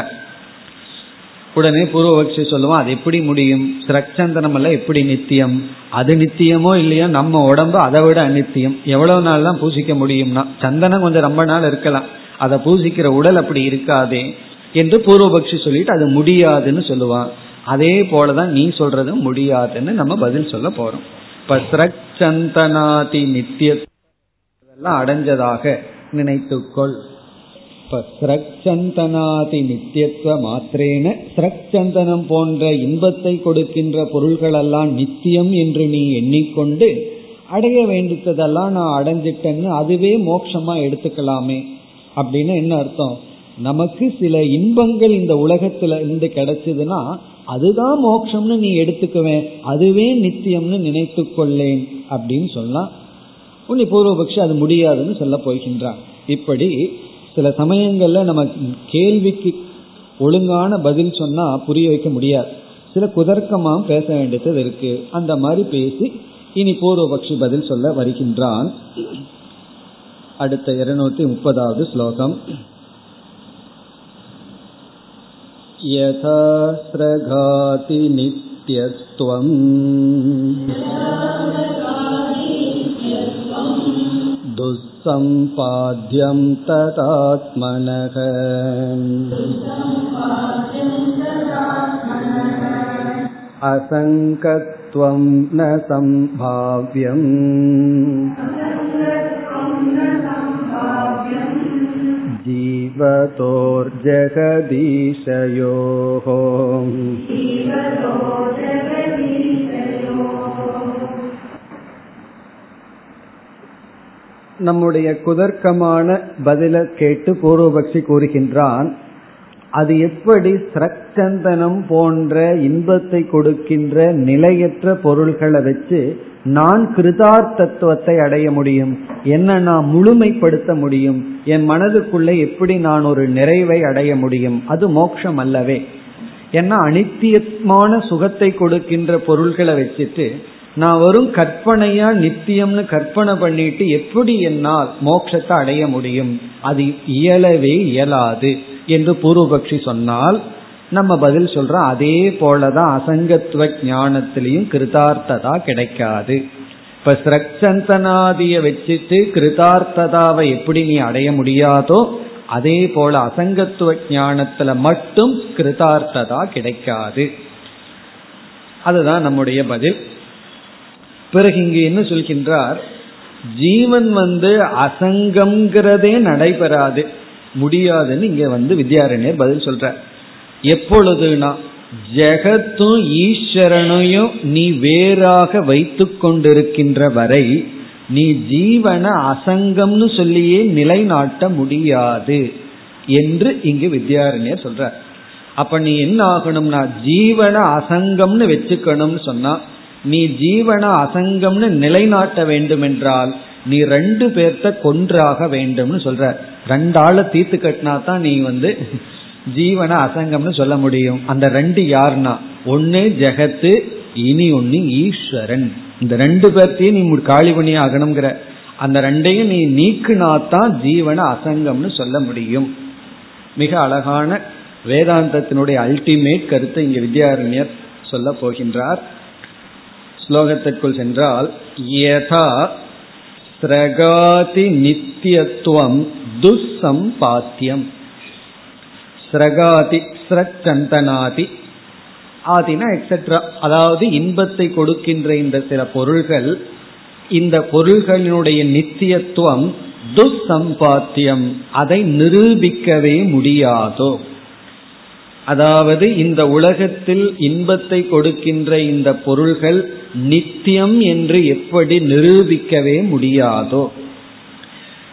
உடனே பூர்வபக்ஷி சொல்லுவான் அது எப்படி முடியும்? சிரச்சந்தனம் எல்லாம் எப்படி நித்தியம்? அது நித்தியமோ இல்லையோ நம்ம உடம்பு அதை விட அநித்தியம். எவ்வளவு நாள் தான் பூசிக்க முடியும்னா சந்தனம் கொஞ்சம் ரொம்ப நாள் இருக்கலாம். அதை பூசிக்கிற உடல் அப்படி இருக்காதே என்று பூர்வபக்ஷி சொல்லிட்டு அது முடியாதுன்னு சொல்லுவான். அதே போலதான் நீ சொல்றதும் முடியாதுன்னு நம்ம பதில் சொல்ல போறோம். இப்ப சிரச்சந்தனாதி நித்திய அடைஞ்சதாக நினைத்துக்கொள். இப்ப நித்தியத்துவ மாத்திரேன சிரக்சந்தனம் போன்ற இன்பத்தை கொடுக்கின்ற பொருள்களெல்லாம் நித்தியம் என்று நீ எண்ணிக்கொண்டு அடைய வேண்டியதெல்லாம் நான் அடைஞ்சிட்டேன்னு அதுவே மோட்சமா எடுத்துக்கலாமே. அப்படின்னு என்ன அர்த்தம்? நமக்கு சில இன்பங்கள் இந்த உலகத்துல இருந்து கிடைச்சதுன்னா அதுதான் மோட்சம்னு நீ எடுத்துக்குவேன். அதுவே நித்தியம்னு நினைத்து கொள்ளேன் அப்படின்னு சொல்லலாம். உன்னை பூர்வபக்ஷி அது முடியாதுன்னு சொல்ல போகின்றான் இப்படி சில சமயங்கள்ல நம்ம கேள்விக்கு ஒழுங்கான பதில் சொன்னா புரிய வைக்க முடியாது சில குதர்க்கமா பேச வேண்டியது இருக்கு அந்த மாதிரி பேசி இனி பூர்வபக்ஷி பதில் சொல்ல வருகின்றான் அடுத்த இருநூத்தி முப்பதாவது ஸ்லோகம் यथा नित्यत्वम् दुःसम्पाद्यं तदात्मनः असङ्कत्वं न सम्भाव्यम् जीवतोर्जगदीशयोः நம்முடைய குதர்க்கமான பதில கேட்டு பூர்வபக்ஷி கூறுகின்றான் அது எப்படி சிரச்சந்தனம் போன்ற இன்பத்தை கொடுக்கின்ற நிலையற்ற பொருள்களை வச்சு நான் கிருதார்த்தத்துவத்தை அடைய முடியும் என்ன நான் முழுமைப்படுத்த முடியும் என் மனதுக்குள்ளே எப்படி நான் ஒரு நிறைவை அடைய முடியும் அது மோட்சம் அல்லவே. ஏன்னா அனித்தியமான சுகத்தை கொடுக்கின்ற பொருள்களை வச்சுட்டு நான் வரும் கற்பனையா நித்தியம்னு கற்பனை பண்ணிட்டு எப்படி என்னால் மோட்சத்தை அடைய முடியும்? அது இயலவே இயலாது என்று பூர்வபக்ஷி சொன்னால் நம்ம பதில் சொல்றோம் அதே போலதான் அசங்கத்துவ ஞானத்திலையும் கிருதார்த்ததா கிடைக்காது. இப்ப ஸ்ரக்சந்தனாதிய வச்சுட்டு கிருதார்த்ததாவை எப்படி நீ அடைய முடியாதோ அதே போல அசங்கத்துவ ஞானத்துல மட்டும் கிருதார்த்ததா கிடைக்காது. அதுதான் நம்முடைய பதில். பிறகு இங்கு என்ன சொல்கின்றார்? ஜீவன் வந்து அசங்கம்ங்கிறதே நடைபெறாது. முடியாதுன்னு இங்க வந்து வித்யாரண்யர் பதில் சொல்ற எப்பொழுதுனா ஜெகத்தும் ஈஸ்வரனையும் நீ வேறாக வைத்து கொண்டிருக்கின்ற வரை நீ ஜீவன அசங்கம்னு சொல்லியே நிலைநாட்ட முடியாது என்று இங்கு வித்யாரண்யர் சொல்ற அப்ப நீ என்ன ஆகணும்னா ஜீவன அசங்கம்னு வச்சுக்கணும்னு சொன்னா நீ ஜீவன அசங்கம்னு நிலைநாட்ட வேண்டும் என்றால் நீ ரெண்டு பேர்த்த கொன்றாக வேண்டும்னு சொல்ற. ரெண்டு ஆளை தீத்து கட்டினா தான் நீ வந்து ஜீவன அசங்கம்னு சொல்ல முடியும். அந்த ரெண்டு யாருன்னா ஒன்னு ஜெகத்து இனி ஒன்னு ஈஸ்வரன். இந்த ரெண்டு பேர்த்தையும் நீ காளி பண்ணி ஆகணுங்கிற அந்த ரெண்டையும் நீ நீக்குனா தான் ஜீவன அசங்கம்னு சொல்ல முடியும். மிக அழகான வேதாந்தத்தினுடைய அல்டிமேட் கருத்தை இங்க வித்யாரண்யர் சொல்ல போகின்றார். ஸ்லோகத்திற்குள் சென்றால் யதா ஸ்ரகாதி நித்தியத்துவம் துசம்பாத்தியம் ஸ்ரகாதி ஸ்ரச்சந்தனாதி ஆதினா எக்ஸெட்ரா அதாவது இன்பத்தை கொடுக்கின்ற இந்த சில பொருள்கள் இந்த பொருள்களினுடைய நித்தியத்துவம் துசம்பாத்தியம் அதை நிரூபிக்கவே முடியாதோ? அதாவது இந்த உலகத்தில் இன்பத்தை கொடுக்கின்ற இந்த பொருள்கள் நித்தியம் என்று எப்படி நிரூபிக்கவே முடியாதோ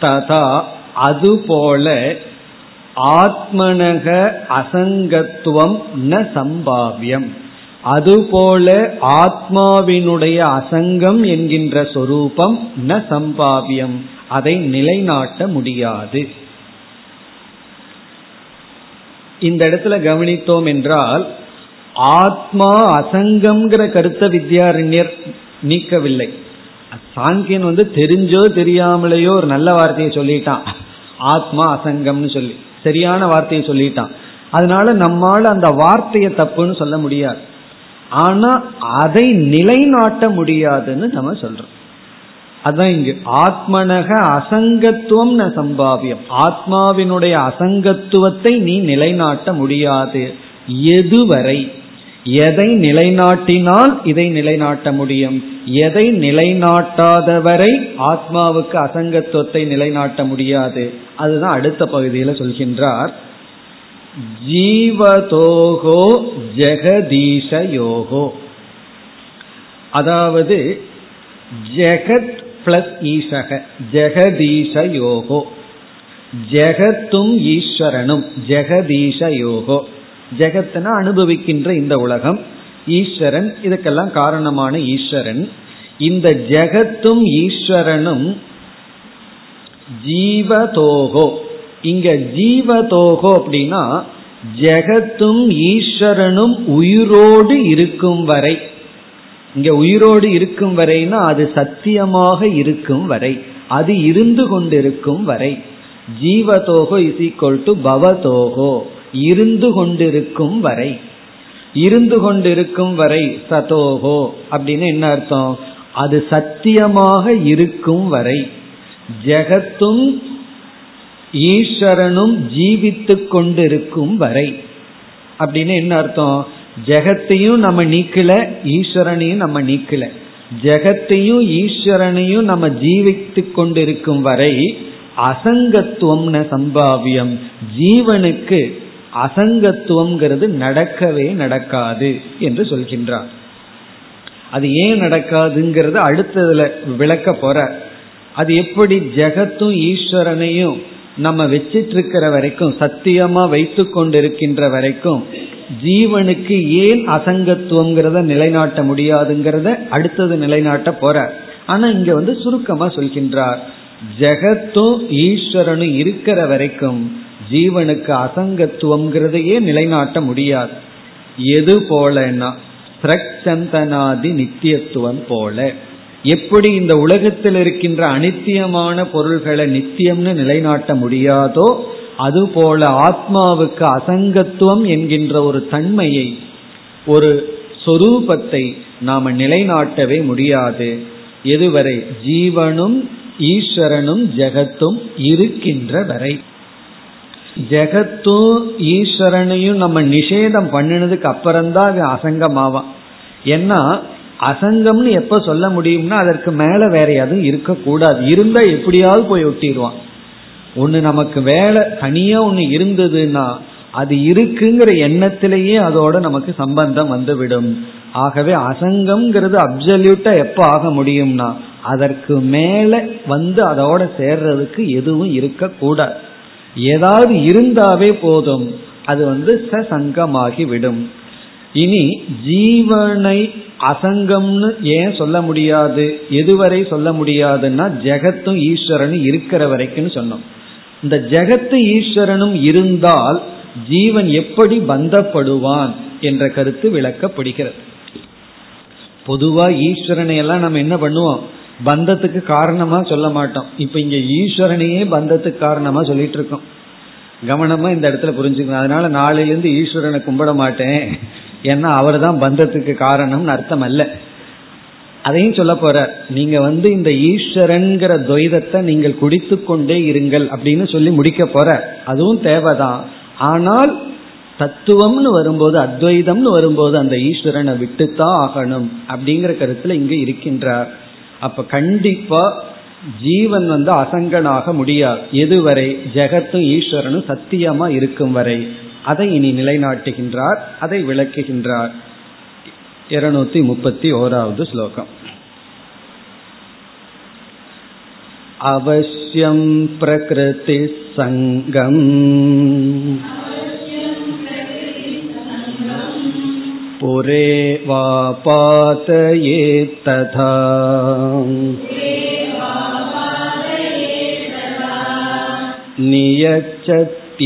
ததா அதுபோல ஆத்மனக அசங்கத்துவம் ந சம்பாவியம். அதுபோல ஆத்மாவினுடைய அசங்கம் என்கின்ற சொரூபம் ந சம்பாவியம். அதை நிலைநாட்ட முடியாது. இந்த இடத்துல கவனித்தோம் என்றால் ஆத்மா அசங்கம்ங்கிற கருத்தை வித்யாரண்யர் நீக்கவில்லை. சாங்கியன் வந்து தெரிஞ்சோ தெரியாமலேயோ ஒரு நல்ல வார்த்தையை சொல்லிட்டான். ஆத்மா அசங்கம்னு சொல்லி சரியான வார்த்தையை சொல்லிட்டான். அதனால நம்மால அந்த வார்த்தையை தப்புன்னு சொல்ல முடியாது. ஆனா அதை நிலைநாட்ட முடியாதுன்னு நம்ம சொல்றோம். அதான் இங்கு ஆத்மனக அசங்கத்துவம் ந சம்பாவியம். ஆத்மாவினுடைய அசங்கத்துவத்தை நீ நிலைநாட்ட முடியாது. எதுவரை? எதை நிலைநாட்டினால் இதை நிலைநாட்ட முடியும்? எதை நிலைநாட்டாதவரை ஆத்மாவுக்கு அசங்கத்துவத்தை நிலைநாட்ட முடியாது? அதுதான் அடுத்த பகுதியில் சொல்கின்றார். ஜீவதோகோ ஜெகதீஷயோகோ அதாவது ஜெகத் பிளஸ் ஈசக ஜெகதீஷ யோகோ ஜெகத்தும் ஈஸ்வரனும் ஜெகதீஷ யோகோ ஜெகத்னா அனுபவிக்கின்ற இந்த உலகம் ஈஸ்வரன் இதுக்கெல்லாம் காரணமான ஈஸ்வரன். இந்த ஜெகத்தும் ஈஸ்வரனும் ஜீவதோகோ. இங்க ஜீவதோகோ அப்படின்னா ஜெகத்தும் ஈஸ்வரனும் உயிரோடு இருக்கும் வரை. இங்க உயிரோடு இருக்கும் வரைனா அது சத்தியமாக இருக்கும் வரை. அது இருந்து கொண்டிருக்கும் வரை. ஜீவதோகோ இஸ் ஈக்வல் டு பவதோகோ. இருந்து கொண்டிருக்கும் வரை இருந்து கொண்டிருக்கும் வரை சதோகோ அப்படின்னு என்ன அர்த்தம்? அது சத்தியமாக இருக்கும் வரை ஜெகத்தும் ஈஸ்வரனும் ஜீவித்து கொண்டிருக்கும் வரை அப்படின்னு என்ன அர்த்தம்? ஜெகத்தையும் நம்ம நீக்கல ஈஸ்வரனையும் நம்ம நீக்கல. ஜெகத்தையும் ஈஸ்வரனையும் நம்ம ஜீவித்து கொண்டிருக்கும் வரை அசங்கத்துவம்னு சம்பாவியம் ஜீவனுக்கு அசங்கத்துவம்ங்கிறது நடக்கவே நடக்காது என்று சொல்கின்றார். அது ஏன் நடக்காதுங்கிறது அடுத்ததுல விளக்க போற. அது எப்படி ஜெகத்தும் ஈஸ்வரனையும் நம்ம வச்சிட்டு இருக்கிற வரைக்கும் சத்தியமா வைத்து கொண்டிருக்கின்ற வரைக்கும் ஜீவனுக்கு ஏன் அசங்கத்துவங்கிறத நிலைநாட்ட முடியாதுங்கிறத அடுத்தது நிலைநாட்ட போற. ஆனா இங்க வந்து சுருக்கமா சொல்கின்றார். ஜெகத்தும் ஈஸ்வரனும் இருக்கிற வரைக்கும் ஜீவனுக்கு அசங்கத்துவம்ங்கிறதையே நிலைநாட்ட முடியாது. எது போலன்னா பிரச்சந்தனாதி நித்தியத்துவம் போல. எப்படி இந்த உலகத்தில் இருக்கின்ற அனித்தியமான பொருள்களை நித்தியம்னு நிலைநாட்ட முடியாதோ அதுபோல ஆத்மாவுக்கு அசங்கத்துவம் என்கின்ற ஒரு தன்மையை ஒரு சொரூபத்தை நாம நிலைநாட்டவே முடியாது. எதுவரை? ஜீவனும் ஈஸ்வரனும் ஜெகத்தும் இருக்கின்ற வரை. ஜெகத்தும் ஈஸ்வரனையும் நம்ம நிஷேதம் பண்ணினதுக்கு அப்புறம்தான் அது அசங்கமாவான். ஏன்னா அசங்கம்னு எப்ப சொல்ல முடியும்னா அதற்கு மேல வேற எதுவும் இருக்கக்கூடாது. இருந்தா எப்படியாவது போய் ஒட்டிடுவான். ஒன்று நமக்கு வேலை தனியா ஒன்று இருந்ததுன்னா அது இருக்குங்கிற எண்ணத்திலேயே அதோட நமக்கு சம்பந்தம் வந்துவிடும். ஆகவே அசங்கம்ங்கிறது அப்சல்யூட்டா எப்ப ஆக முடியும்னா அதற்கு மேல வந்து அதோட சேர்றதுக்கு எதுவும் இருக்கக்கூடாது. ஏதாவது இருந்தாவே போதும். அது வந்து சசங்கமாகி விடும் இனி ஜீவனை அசங்கம்னு ஏன் சொல்ல முடியாது? எதுவரை சொல்ல முடியாதுன்னா ஜெகத்தும் ஈஸ்வரனும் இருக்கிற வரைக்கும் சொன்னோம். இந்த ஜெகத்து ஈஸ்வரனும் இருந்தால் ஜீவன் எப்படி பந்தப்படுவான் என்ற கருத்து விளக்கப்படுகிறது. பொதுவா ஈஸ்வரனை எல்லாம் நம்ம என்ன பண்ணுவோம்? பந்தத்துக்கு காரணமா சொல்ல மாட்டோம். இப்ப இங்க ஈஸ்வரனையே பந்தத்துக்கு காரணமா சொல்லிட்டு இருக்கோம். கவனமா இந்த இடத்துல புரிஞ்சுக்கணும். அதனால நாளையிலேருந்து ஈஸ்வரனை கும்பிட மாட்டேன். ஏன்னா அவர் தான் பந்தத்துக்கு காரணம்னு அர்த்தம் அல்ல. அதையும் சொல்ல போற நீங்க வந்து இந்த ஈஸ்வரன்கிற துவைதத்தை நீங்கள் குடித்து கொண்டே இருங்கள் அப்படின்னு சொல்லி முடிக்க போற. அதுவும் தேவைதான். ஆனால் தத்துவம்னு வரும்போது அத்வைதம்னு வரும்போது அந்த ஈஸ்வரனை விட்டுத்தான் ஆகணும் அப்படிங்கிற கருத்துல இங்க இருக்கின்றார். அப்ப கண்டிப்பா ஜீவன் வந்து அசங்கனாக முடியாது. எதுவரை? ஜெகத்தும் ஈஸ்வரனும் சத்தியமா இருக்கும் வரை. அதை இனி நிலைநாட்டுகின்றார் அதை விளக்குகின்றார். இருநூத்தி முப்பத்தி ஓராவது ஸ்லோகம். அவசியம் பிரகிருதி पुरे वा पातये तथा नियच्छत्येतमीशोऽपि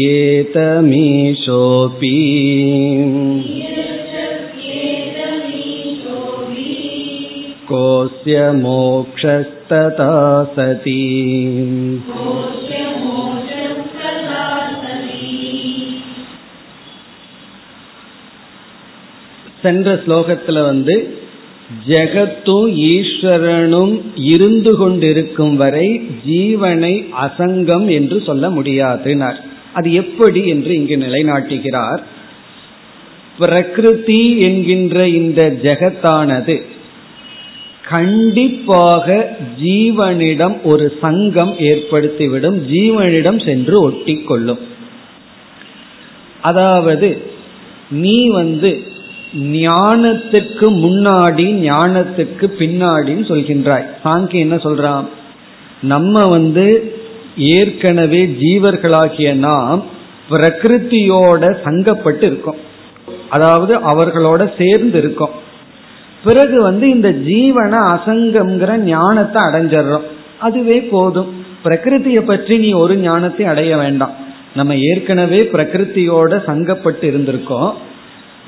कोऽस्य मोक्षस्तथा सति சென்ற ஸ்லோகத்துல வந்து ஜெகத்தும் ஈஸ்வரனும் இருந்து கொண்டிருக்கும் வரை ஜீவனை அசங்கம் என்று சொல்ல முடியாதுனார். அது எப்படி என்று இங்கு நிலைநாட்டுகிறார். பிரகிருதி என்கின்ற இந்த ஜெகத்தானது கண்டிப்பாக ஜீவனிடம் ஒரு சங்கம் ஏற்படுத்திவிடும் ஜீவனிடம் சென்று ஒட்டி கொள்ளும் அதாவது நீ வந்து ஞானத்துக்கு முன்னாடி ஞானத்துக்கு பின்னாடின்னு சொல்கின்றாய். சாங்கி என்ன சொல்றான்? நம்ம வந்து ஏற்கனவே ஜீவர்களாகிய நாம் பிரகிருத்தியோட சங்கப்பட்டு இருக்கோம். அதாவது அவர்களோட சேர்ந்து இருக்கோம். பிறகு வந்து இந்த ஜீவன அசங்கம்ங்கிற ஞானத்தை அடைஞ்சிடறோம். அதுவே போதும். பிரகிருத்தியை பற்றி நீ ஒரு ஞானத்தை அடைய வேண்டாம். நம்ம ஏற்கனவே பிரகிருத்தியோட சங்கப்பட்டு இருந்திருக்கோம்.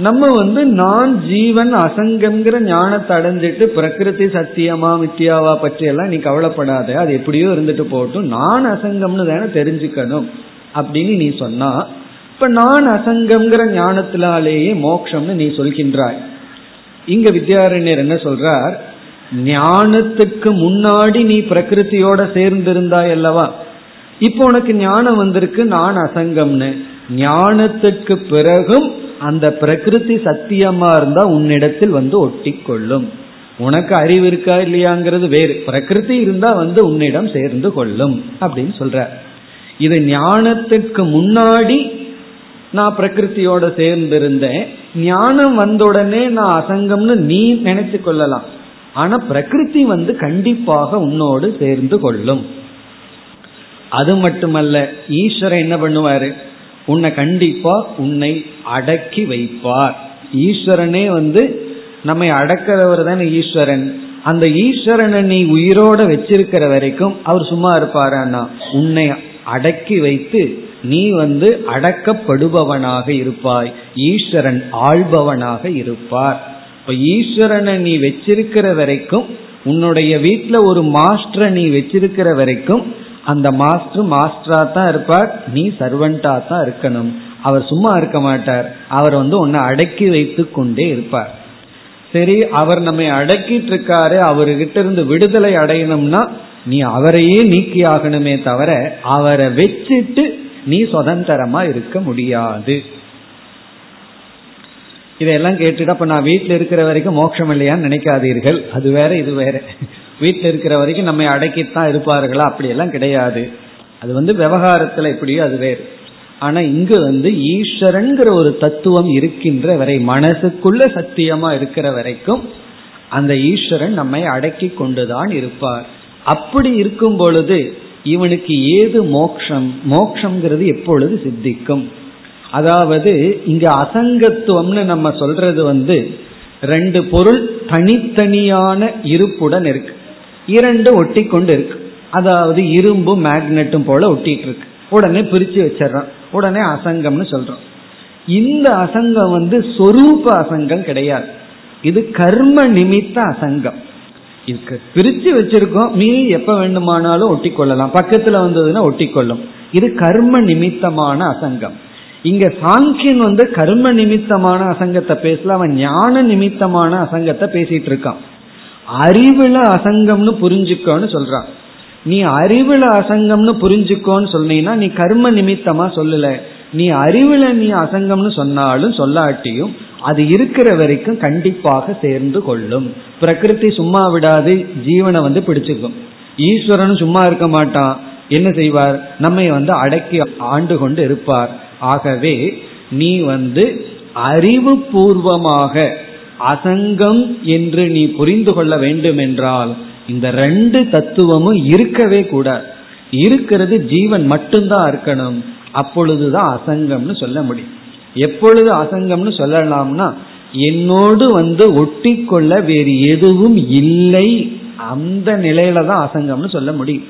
நம்ம வந்து நான் ஜீவன் அசங்கம்ங்கிற ஞானத்தை அடைஞ்சிட்டு பிரகிருதி சத்தியமா மித்தியாவா பற்றி எல்லாம் நீ கவலைப்படாத. அது எப்படியோ இருந்துட்டு போகட்டும். நான் அசங்கம்னு தானே தெரிஞ்சுக்கணும் அப்படின்னு நீ சொன்னா இப்ப நான் அசங்கம்ங்கிற ஞானத்தினாலேயே மோக்ஷம்னு நீ சொல்கின்றாய். இங்க வித்யாரண்யர் என்ன சொல்றார்? ஞானத்துக்கு முன்னாடி நீ பிரகிருத்தியோட சேர்ந்திருந்தாய் அல்லவா? இப்போ உனக்கு ஞானம் வந்திருக்கு நான் அசங்கம்னு. ஞானத்துக்கு பிறகும் அந்த பிரகிருதி சத்தியமா இருந்தா உன்னிடத்தில் வந்து ஒட்டி கொள்ளும் உனக்கு அறிவு இருக்கா இல்லையாங்கிறது வேறு. பிரகிருதி இருந்தா வந்து உன்னிடம் சேர்ந்து கொள்ளும் அப்படின்னு சொல்ற. இது ஞானத்துக்கு முன்னாடி நான் பிரகிருத்தியோட சேர்ந்திருந்தேன். ஞானம் வந்த உடனே நான் அசங்கம்னு நீ நினைச்சு கொள்ளலாம். ஆனா பிரகிருதி வந்து கண்டிப்பாக உன்னோடு சேர்ந்து கொள்ளும். அது மட்டுமல்ல ஈஸ்வரன் என்ன பண்ணுவாரு? உன்னை கண்டிப்பா உன்னை அடக்கி வைப்பார். ஈஸ்வரனே வந்து நம்மை அடக்கிறவர் தானே ஈஸ்வரன். அந்த ஈஸ்வரனை நீ உயிரோட வச்சிருக்கிற வரைக்கும் அவர் சும்மா இருப்பாரான்னா உன்னை அடக்கி வைத்து நீ வந்து அடக்கப்படுபவனாக இருப்பாய். ஈஸ்வரன் ஆள்பவனாக இருப்பார். இப்ப ஈஸ்வரனை நீ வச்சிருக்கிற வரைக்கும் உன்னுடைய வீட்டில் ஒரு மாஸ்டரை நீ வச்சிருக்கிற வரைக்கும் அந்த மாஸ்டர் மாஸ்டரா தான் இருப்பார் நீ சர்வெண்டா தான் இருக்கணும். அவர் சும்மா இருக்க மாட்டார். அவர் வந்து உன்னை அடக்கி வைத்து கொண்டே இருப்பார். சரி அவர் நம்மை அடக்கிட்டு இருக்காரு அவர்கிட்ட இருந்து விடுதலை அடையணும்னா நீ அவரையே நீக்கி ஆகணுமே தவிர அவரை வச்சுட்டு நீ சுதந்திரமா இருக்க முடியாது. இதையெல்லாம் கேட்டுட்டு அப்ப நான் வீட்டில் இருக்கிற வரைக்கும் மோட்சம் இல்லையான்னு நினைக்காதீர்கள். அது வேற இது வேற. வீட்டில் இருக்கிற வரைக்கும் நம்ம அடக்கித்தான் இருப்பார்களா? அப்படியெல்லாம் கிடையாது. அது வந்து விவகாரத்தில் எப்படியோ அது வேறு. ஆனா இங்கு வந்து ஈஸ்வரன்கிற ஒரு தத்துவம் இருக்கின்ற வரை மனசுக்குள்ள சத்தியமா இருக்கிற வரைக்கும் அந்த ஈஸ்வரன் நம்மை அடக்கி கொண்டுதான் இருப்பார். அப்படி இருக்கும் பொழுது இவனுக்கு ஏது மோக்ஷம்? மோக்ஷங்கிறது எப்பொழுது சித்திக்கும்? அதாவது இங்க அசங்கத்துவம்னு நம்ம சொல்றது வந்து ரெண்டு பொருள் தனித்தனியான இருப்புடன் இருக்கு. இரண்டு ஒட்டி கொண்டு இருக்கு அதாவது இரும்பும் மேக்னெட்டும் போல ஒட்டிட்டு இருக்கு உடனே பிரிச்சு வச்சிடறோம். உடனே அசங்கம்னு சொல்றோம். இந்த அசங்கம் வந்து சொரூப அசங்கம் கிடையாது. இது கர்ம நிமித்த அசங்கம். இதுக்கு பிரிச்சு வச்சிருக்கோம். மீ எப்ப வேண்டுமானாலும் ஒட்டி கொள்ளலாம் பக்கத்துல வந்ததுன்னா ஒட்டி கொள்ளும் இது கர்ம நிமித்தமான அசங்கம். இங்க சாங்கியன் வந்து கர்ம நிமித்தமான அசங்கத்தை பேசல. அவன் ஞான நிமித்தமான அசங்கத்தை பேசிட்டு இருக்கான். அறிவுல அசங்கம்னு புரிஞ்சுக்கோன்னு சொல்றான் நீ அறிவுல அசங்கம்னு புரிஞ்சுக்கோன்னு சொன்னீங்கன்னா நீ கர்ம நிமித்தமா சொல்லல. நீ அறிவுல நீ அசங்கம்னு சொன்னாலும் சொல்லாட்டியும் அது இருக்கிற வரைக்கும் கண்டிப்பாக சேர்ந்து கொள்ளும். பிரகிருதி சும்மா விடாது ஜீவனை வந்து பிடிச்சுக்கும். ஈஸ்வரன் சும்மா இருக்க மாட்டான். என்ன செய்வார்? நம்மை வந்து அடக்கி ஆண்டு கொண்டு இருப்பார். ஆகவே நீ வந்து அறிவு பூர்வமாக அசங்கம் என்று நீ புரிந்து கொள்ள வேண்டும் என்றால் இந்த ரெண்டு தத்துவமும் இருக்கவே கூட. இருக்கிறது ஜீவன் மட்டும்தான் இருக்கணும். அப்பொழுதுதான் அசங்கம்னு சொல்ல முடியும். எப்பொழுது அசங்கம்னு சொல்லலாம்னா என்னோடு வந்து ஒட்டி கொள்ள வேறு எதுவும் இல்லை. அந்த நிலையில தான் அசங்கம்னு சொல்ல முடியும்.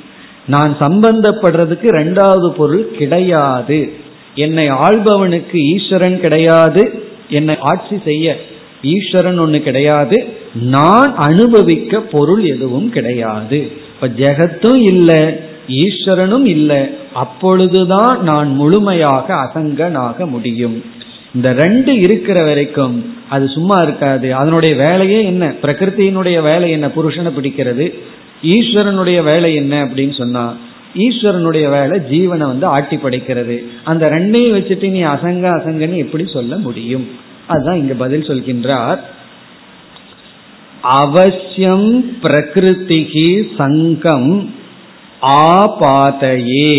நான் சம்பந்தப்படுறதுக்கு ரெண்டாவது பொருள் கிடையாது. என்னை ஆள்பவனுக்கு ஈஸ்வரன் கிடையாது. என்னை ஆட்சி செய்ய ஈஸ்வரன் ஒன்று கிடையாது. நான் அனுபவிக்க பொருள் எதுவும் கிடையாது. இப்ப ஜெகத்தும் இல்லை ஈஸ்வரனும் இல்லை. அப்பொழுதுதான் நான் முழுமையாக அசங்கனாக முடியும். இந்த ரெண்டு இருக்கிற வரைக்கும் அது சும்மா இருக்காது. அதனுடைய வேலையே என்ன? பிரகிருத்தியினுடைய வேலை என்ன? புருஷனை பிடிக்கிறது. ஈஸ்வரனுடைய வேலை என்ன அப்படின்னு சொன்னா ஈஸ்வரனுடைய வேலை ஜீவனை வந்து ஆட்டி படைக்கிறது அந்த ரெண்டையும் வச்சுட்டு நீ அசங்க அசங்கன்னு எப்படி சொல்ல முடியும்? அதுதான் இங்க பதில் சொல்கின்றார். அவசியம் பிரகிருதிகி சங்கம் ஆபாதையே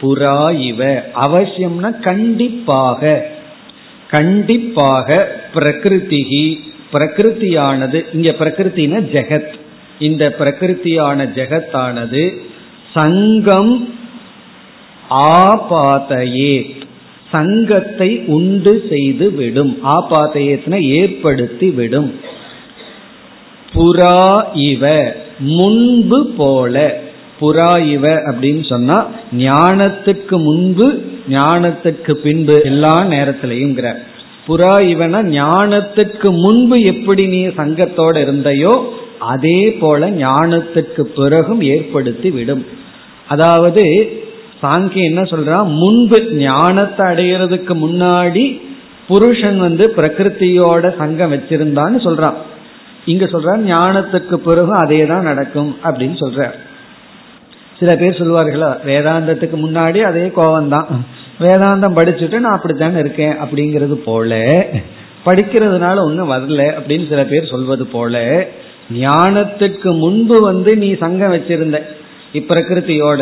புறா இவ. அவசியம்னா கண்டிப்பாக கண்டிப்பாக பிரகிருதிகி பிரகிருதியானது இங்க பிரகிருத்தின ஜெகத். இந்த பிரகிருத்தியான ஜெகத்தானது சங்கம் ஆபாதையே சங்கத்தை உண்டு செய்து விடும். ஆபாதையத்தின ஏற்படுத்தி விடும். புறா இவ முன்பு போல. புறா இவ அப்படின்னு சொன்னா ஞானத்துக்கு முன்பு ஞானத்துக்கு பின்பு எல்லா நேரத்திலையும் புறா இவனா ஞானத்துக்கு முன்பு எப்படி நீ சங்கத்தோட இருந்தையோ அதே போல ஞானத்துக்கு பிறகும் ஏற்படுத்தி விடும். அதாவது சாங்கியம் என்ன சொல்றான் முன்பு ஞானத்தை அடைகிறதுக்கு முன்னாடி புருஷன் வந்து பிரகிருத்தியோட சங்கம் வச்சிருந்தான்னு சொல்றான் இங்க சொல்றான் ஞானத்துக்கு பிறகு அதே தான் நடக்கும் அப்படின்னு சொல்ற. சில பேர் சொல்லுவார்களா வேதாந்தத்துக்கு முன்னாடி அதே கோபம் தான் வேதாந்தம் படிச்சுட்டு நான் அப்படித்தானே இருக்கேன் அப்படிங்கிறது போல படிக்கிறதுனால ஒன்றும் வரல அப்படின்னு சில பேர் சொல்வது போல ஞானத்துக்கு முன்பு வந்து நீ சங்கம் வச்சிருந்த இப்பிரகிருத்தியோட.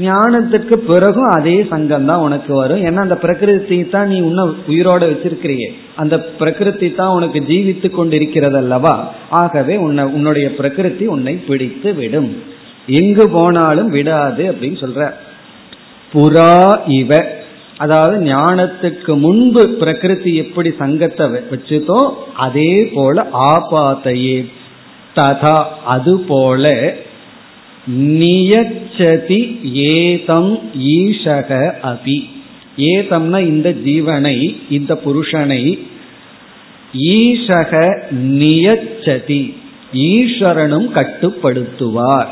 ஞானத்துக்கு பிறகும் அதே சங்கம் தான் உனக்கு வரும். ஏன்னா அந்த பிரகிருதி தான் நீ உன்ன உயிரோட வச்சிருக்கிறியே. அந்த பிரகிருதி தான் உனக்கு ஜீவித்து கொண்டிருக்கிறது அல்லவா ஆகவே உன்னை உன்னுடைய பிரகிருதி உன்னை பிடித்து விடும். எங்கு போனாலும் விடாது அப்படின்னு சொல்ற. புறா இவ. அதாவது ஞானத்துக்கு முன்பு பிரகிருதி எப்படி சங்கத்தை வச்சுதோ அதே போல ஆபாத்தையே. ததா அதுபோல நியச்சதி ஏதம் ஈஷக அபி. ஏதம்னா இந்த ஜீவனை இந்த புருஷனை. ஈஷக நியச்சதி. ஈஸ்வரனும் கட்டுப்படுத்துவார்.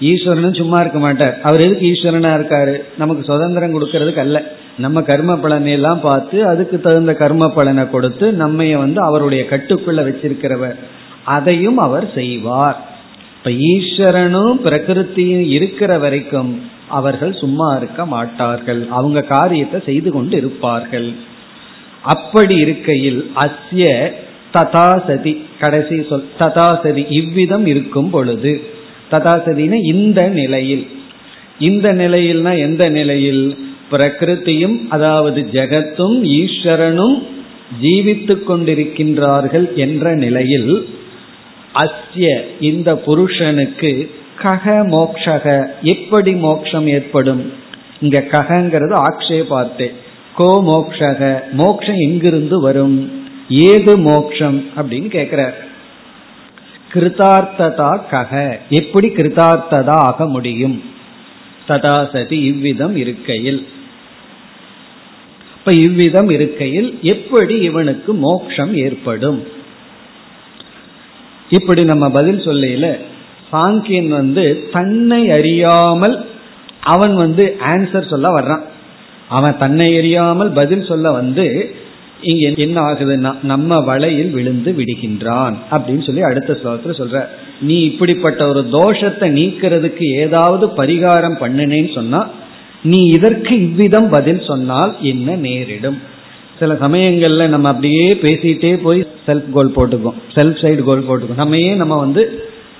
ஈஸ்வரனும் சும்மா இருக்க மாட்டார். அவர் எதுக்கு ஈஸ்வரனா இருக்காரு? நமக்கு சுதந்திரம் கொடுக்கறதுக்கு அல்ல. நம்ம கர்ம பலனை எல்லாம் பார்த்து அதுக்கு தகுந்த கர்ம பலனை கொடுத்து நம்மைய வந்து அவருடைய கட்டுக்குள்ள வச்சிருக்கிறவர். அதையும் அவர் செய்வார். இப்ப ஈஸ்வரனும் பிரகிருத்தியும் இருக்கிற வரைக்கும் அவர்கள் சும்மா இருக்க மாட்டார்கள். அவங்க காரியத்தை செய்து கொண்டு இருப்பார்கள். அப்படி இருக்கையில் அஸ்ய ததாசதி கடைசி சொல் ததாசதி இவ்விதம் இருக்கும் பொழுது ததாசதினா இந்த நிலையில் இந்த நிலையில்னா எந்த நிலையில்? பிரகிருத்தியும் அதாவது ஜெகத்தும் ஈஸ்வரனும் ஜீவித்து கொண்டிருக்கின்றார்கள் என்ற நிலையில் அஸ்ய இந்த புருஷனுக்கு கக மோக்ஷக எப்படி மோக்ஷம் ஏற்படும்? இங்க ககங்கிறது ஆக்ஷேபார்த்தே கோ மோக்ஷக மோக்ஷம் எங்கிருந்து வரும்? ஏது மோக்ஷம்? அப்படின்னு கேட்கிறார் கிருதார்த்ததா கக எப்படி கிருதார்த்ததா ஆக முடியும்? ததாசதி இவ்விதம் இருக்கையில். இப்ப இவ்விதம் இருக்கையில் எப்படி இவனுக்கு மோக்ஷம் ஏற்படும்? இப்படி நம்ம பதில் சொல்லையில சாங்கியன் வந்து தன்னை அறியாமல் அவன் வந்து ஆன்சர் சொல்ல வர்றான். அவன் தன்னை அறியாமல் பதில் சொல்ல வந்து இங்க என்ன ஆகுதுன்னா நம்ம வலையில் விழுந்து விடுகின்றான் அப்படின்னு சொல்லி அடுத்த ஸ்லோகத்துல சொல்ற. நீ இப்படிப்பட்ட ஒரு தோஷத்தை நீக்கிறதுக்கு ஏதாவது பரிகாரம் பண்ணினேன்னு சொன்னா நீ இதற்கு இவ்விதம் பதில் சொன்னால் என்ன நேரிடும்? சில சமயங்கள்ல நம்ம அப்படியே பேசிட்டே போய் செல்ஃப் கோல் போட்டுக்கோம் செல்ஃப் சைடு கோல் போட்டுக்கோம் நம்மையே நம்ம வந்து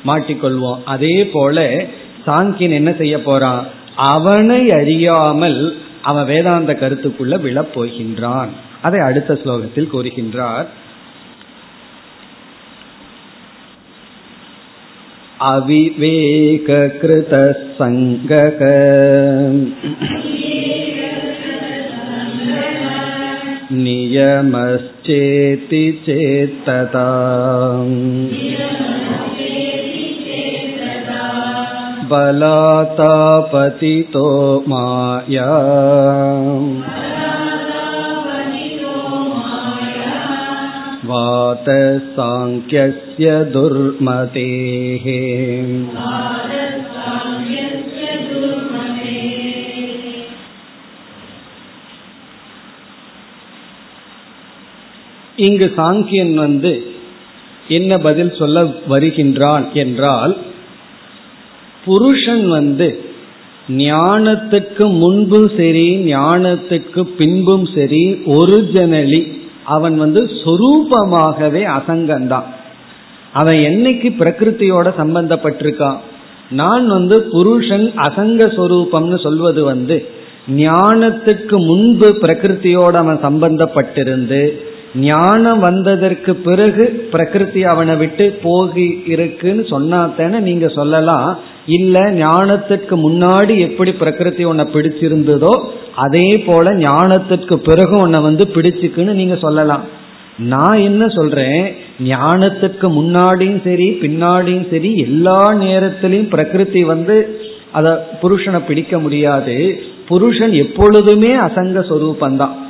மாட்டிக்கொள்வோம். அதே போல சாங்கின் என்ன செய்ய போறான்? அவனை அறியாமல் அவன் வேதாந்த கருத்துக்குள்ள விழப் போகின்றான். அதை அடுத்த ஸ்லோகத்தில் கூறுகின்றார். அவிவேகிருத சங்கக नियमश्चेति चेत्तदा बलातापतितो माया वातसाङ्ख्यस्य दुर्मतेः இங்கு சாங்கியன் வந்து என்ன பதில் சொல்ல வருகின்றான் என்றால் புருஷன் வந்து ஞானத்துக்கு முன்பும் சரி ஞானத்துக்கு பின்பும் சரி ஒரிஜினலி அவன் வந்து சொரூபமாகவே அசங்கந்தான். அவன் என்னைக்கு பிரகிருத்தியோட சம்பந்தப்பட்டிருக்கான்? நான் வந்து புருஷன் அசங்க சொரூபம்னு சொல்வது வந்து ஞானத்துக்கு முன்பு பிரகிருத்தியோட அவன் சம்பந்தப்பட்டிருந்து ஞானம் வந்ததற்கு பிறகு பிரகிருதி அவனை விட்டு போகி இருக்குன்னு சொன்னாத்தானே நீங்க சொல்லலாம். இல்ல ஞானத்துக்கு முன்னாடி எப்படி பிரகிருதி உன்னை பிடிச்சிருந்ததோ அதே போல ஞானத்துக்கு பிறகு உன்னை வந்து பிடிச்சுக்குன்னு நீங்க சொல்லலாம். நான் என்ன சொல்றேன்? ஞானத்துக்கு முன்னாடியும் சரி பின்னாடியும் சரி எல்லா நேரத்திலையும் பிரகிருதி வந்து அத புருஷனை பிடிக்க முடியாது. புருஷன் எப்பொழுதுமே அசங்க சொரூபந்தான்.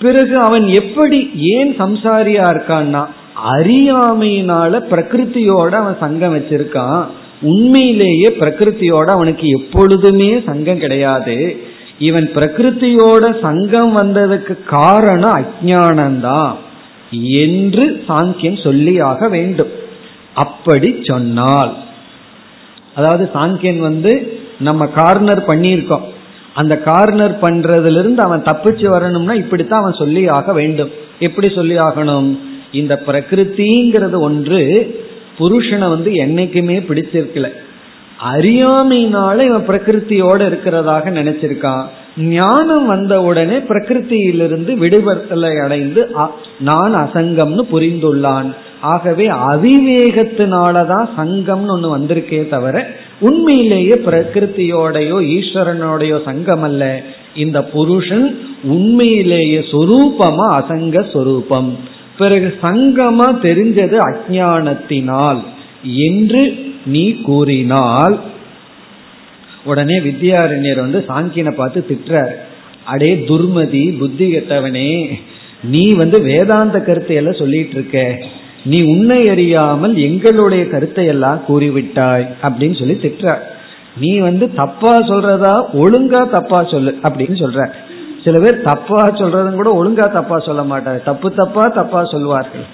பிறகு அவன் எப்படி ஏன் சம்சாரியா இருக்கான்னா அறியாமையினால பிரகிருத்தியோட அவன் சங்கம் வச்சிருக்கான். உண்மையிலேயே பிரகிருத்தியோட அவனுக்கு எப்பொழுதுமே சங்கம் கிடையாது. இவன் பிரகிருத்தியோட சங்கம் வந்ததுக்கு காரணம் அஜானந்தான் என்று சாங்கியன் சொல்லியாக வேண்டும். அப்படி சொன்னால் அதாவது சாங்கியன் வந்து நம்ம கார்னர் பண்ணியிருக்கோம். அந்த கார்னர் பண்றதுல இருந்து அவன் தப்பிச்சு வரணும்னா இப்படித்தான் அவன் சொல்லி ஆக வேண்டும். எப்படி சொல்லி ஆகணும்? இந்த பிரகிருதிங்கிறது ஒன்று புருஷனை வந்து என்னைக்குமே பிடிச்சிருக்கல. அறியாமையினால இவன் பிரகிருத்தியோட இருக்கிறதாக நினைச்சிருக்கான். ஞானம் வந்த உடனே பிரகிருத்தியிலிருந்து விடுபடலை அடைந்து நான் அசங்கம்னு புரிந்துள்ளான். ஆகவே அவிவேகத்தினாலதான் சங்கம்னு ஒண்ணு வந்திருக்கே தவிர உண்மையிலேயே பிரகிருத்தியோடையோ ஈஸ்வரனோடையோ சங்கம் அல்ல இந்த புருஷன் உண்மையிலேயே சொரூபமா அசங்க சொரூபம். பிறகு சங்கமா தெரிஞ்சது அஜானத்தினால் என்று நீ கூறினால் உடனே வித்யாரண்யர் வந்து சாங்கியனை பார்த்து திட்டுறார். அடே துர்மதி புத்தி கெட்டவனே நீ வந்து வேதாந்த கருத்தை எல்லாம் சொல்லிட்டு இருக்க. நீ உன்னை அறியாமல் எங்களுடைய கருத்தை எல்லாம் கூறிவிட்டாய் அப்படின்னு சொல்லி திட்டுற நீ வந்து தப்பா சொல்றதா ஒழுங்கா தப்பா சொல்லு அப்படின்னு சொல்ற சில பேர் தப்பா சொல்றதும் கூட ஒழுங்கா தப்பா சொல்ல மாட்டார். தப்பு தப்பா தப்பா சொல்வார்கள்.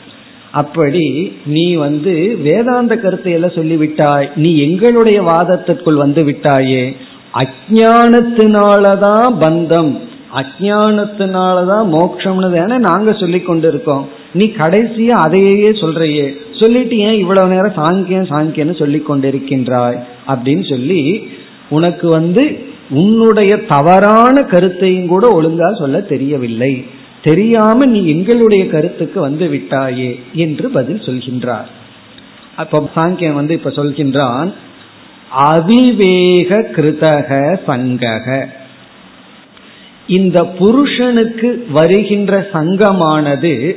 அப்படி நீ வந்து வேதாந்த கருத்தை எல்லாம் சொல்லிவிட்டாய். நீ எங்களுடைய வாதத்திற்குள் வந்து விட்டாயே. அஜானத்தினாலதான் பந்தம். அஜானத்தினாலதான் மோட்சம்னு தானே நாங்க சொல்லி கொண்டு இருக்கோம் நீ கடைசியா அதையே சொல்றையே. சொல்லிட்டு ஏன் இவ்வளவு நேரம் சாங்கியம் சாங்கியன்னு சொல்லி கொண்டிருக்கின்றாய்? அப்படின்னு சொல்லி உனக்கு வந்து உன்னுடைய தவறான கருத்தையும் கூட ஒழுங்கா சொல்ல தெரியவில்லை. தெரியாம நீ எங்களுடைய கருத்துக்கு வந்து விட்டாயே என்று பதில் சொல்கின்றார். அப்ப சாங்கியம் வந்து இப்ப சொல்கின்றான் அவிவேக கிருதக சங்கக. இந்த புருஷனுக்கு வருகின்ற சங்கமானது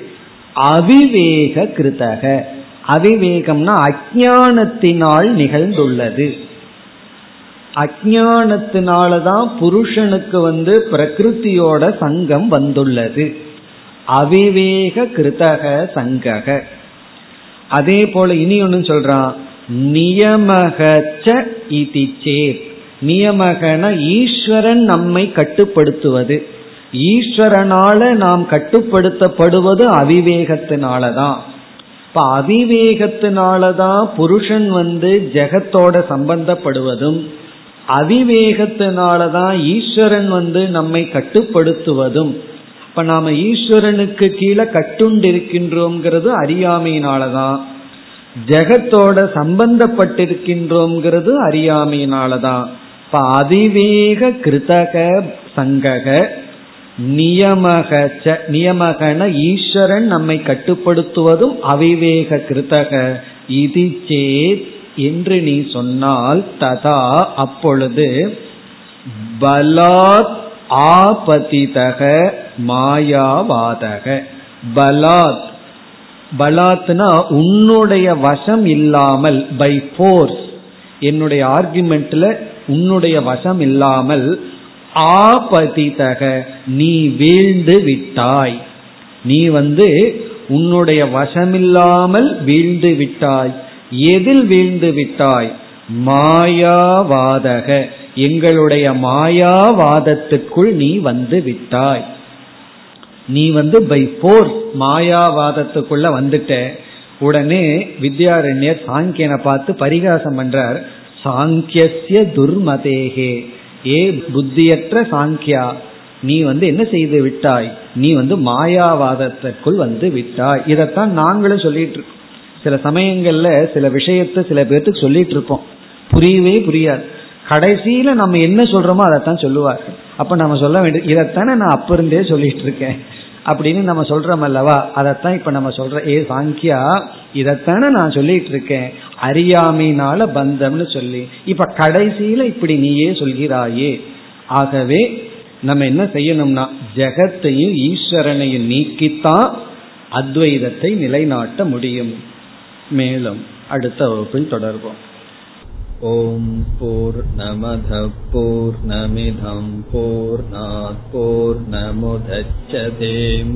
அவிவேக கிருதக அவிவேகம்னா அஜானத்தினால் நிகழ்ந்துள்ளது. அஜானத்தினாலதான் புருஷனுக்கு வந்து பிரகிருத்தியோட சங்கம் வந்துள்ளது. அவிவேக கிருதக சங்கக. அதே போல இனி ஒன்னு சொல்றான். நியமகச்ச இதி சேத் நியமகன ஈஸ்வரன் நம்மை கட்டுப்படுத்துவது. ஈஸ்வரனால நாம் கட்டுப்படுத்தப்படுவது அவிவேகத்தினாலதான். இப்ப அவிவேகத்தினாலதான் புருஷன் வந்து ஜெகத்தோட சம்பந்தப்படுவதும் அவிவேகத்தினாலதான் ஈஸ்வரன் வந்து நம்மை கட்டுப்படுத்துவதும். இப்ப நாம ஈஸ்வரனுக்கு கீழே கட்டுண்டிருக்கின்றோங்கிறது அறியாமையினாலதான். ஜெகத்தோட சம்பந்தப்பட்டிருக்கின்றோங்கிறது அறியாமையினாலதான். இப்ப அதிவேக கிருதக சங்கக நியமக நியமகன ஈஸ்வரன் நம்மை கட்டுப்படுத்துவதும் அவிவேக கிருதக இது சேத் என்று நீ சொன்னால் ததா அப்பொழுது பலாத் ஆபதிதக மாயாவாதக. பலாத் பலாத்னா உன்னுடைய வசம் இல்லாமல் பை ஃபோர்ஸ் என்னுடைய ஆர்குமெண்ட்ல உன்னுடைய வசம் இல்லாமல் ஆபதிதக நீ வீழ்ந்து விட்டாய் நீ வந்து உன்னுடைய வசமில்லாமல் வீழ்ந்து விட்டாய் எதில் வீழ்ந்து விட்டாய் மாயாவாதக எங்களுடைய மாயாவாதத்துக்குள் நீ வந்து விட்டாய் நீ வந்து பை போர் மாயாவாதத்துக்குள்ள வந்துட்ட. உடனே வித்யாரண்யர் சாங்கியனை பார்த்து பரிகாசம் பண்றார். சாங்கியசிய துர்மதேகே. ஏ புத்தியற்ற சாங்கியா? நீ வந்து என்ன செய்து விட்டாய்? நீ வந்து மாயாவாதத்திற்குள் வந்து விட்டாய். இதைத்தான் நாங்களும் சொல்லிட்டு இருக்கோம். சில சமயங்கள்ல சில விஷயத்த சில பேர்த்துக்கு சொல்லிட்டு இருப்போம். புரியவே புரியாது. கடைசியில நம்ம என்ன சொல்றோமோ அதைத்தான் சொல்லுவார் அப்ப நம்ம சொல்ல வேண்டிய இதைத்தானே நான் அப்ப இருந்தே சொல்லிட்டு இருக்கேன். அப்படின்னு நம்ம சொல்றோம் அல்லவா? அதைத்தான் இப்ப நம்ம சொல்ற ஏ சாங்கியா இதைத்தானே நான் சொல்லிட்டு இருக்கேன். அறியாமையினால பந்தம்னு சொல்லி இப்ப கடைசியில இப்படி நீயே சொல்கிறாயே. ஆகவே நம்ம என்ன செய்யணும்னா ஜெகத்தையும் ஈஸ்வரனையும் நீக்கித்தான் அத்வைதத்தை நிலைநாட்ட முடியும். மேலும் அடுத்த வகுப்பில் தொடர்வோம். ஓம் போர் நமத போர் நமிதம் போர் போர் நமுதச்சதேம்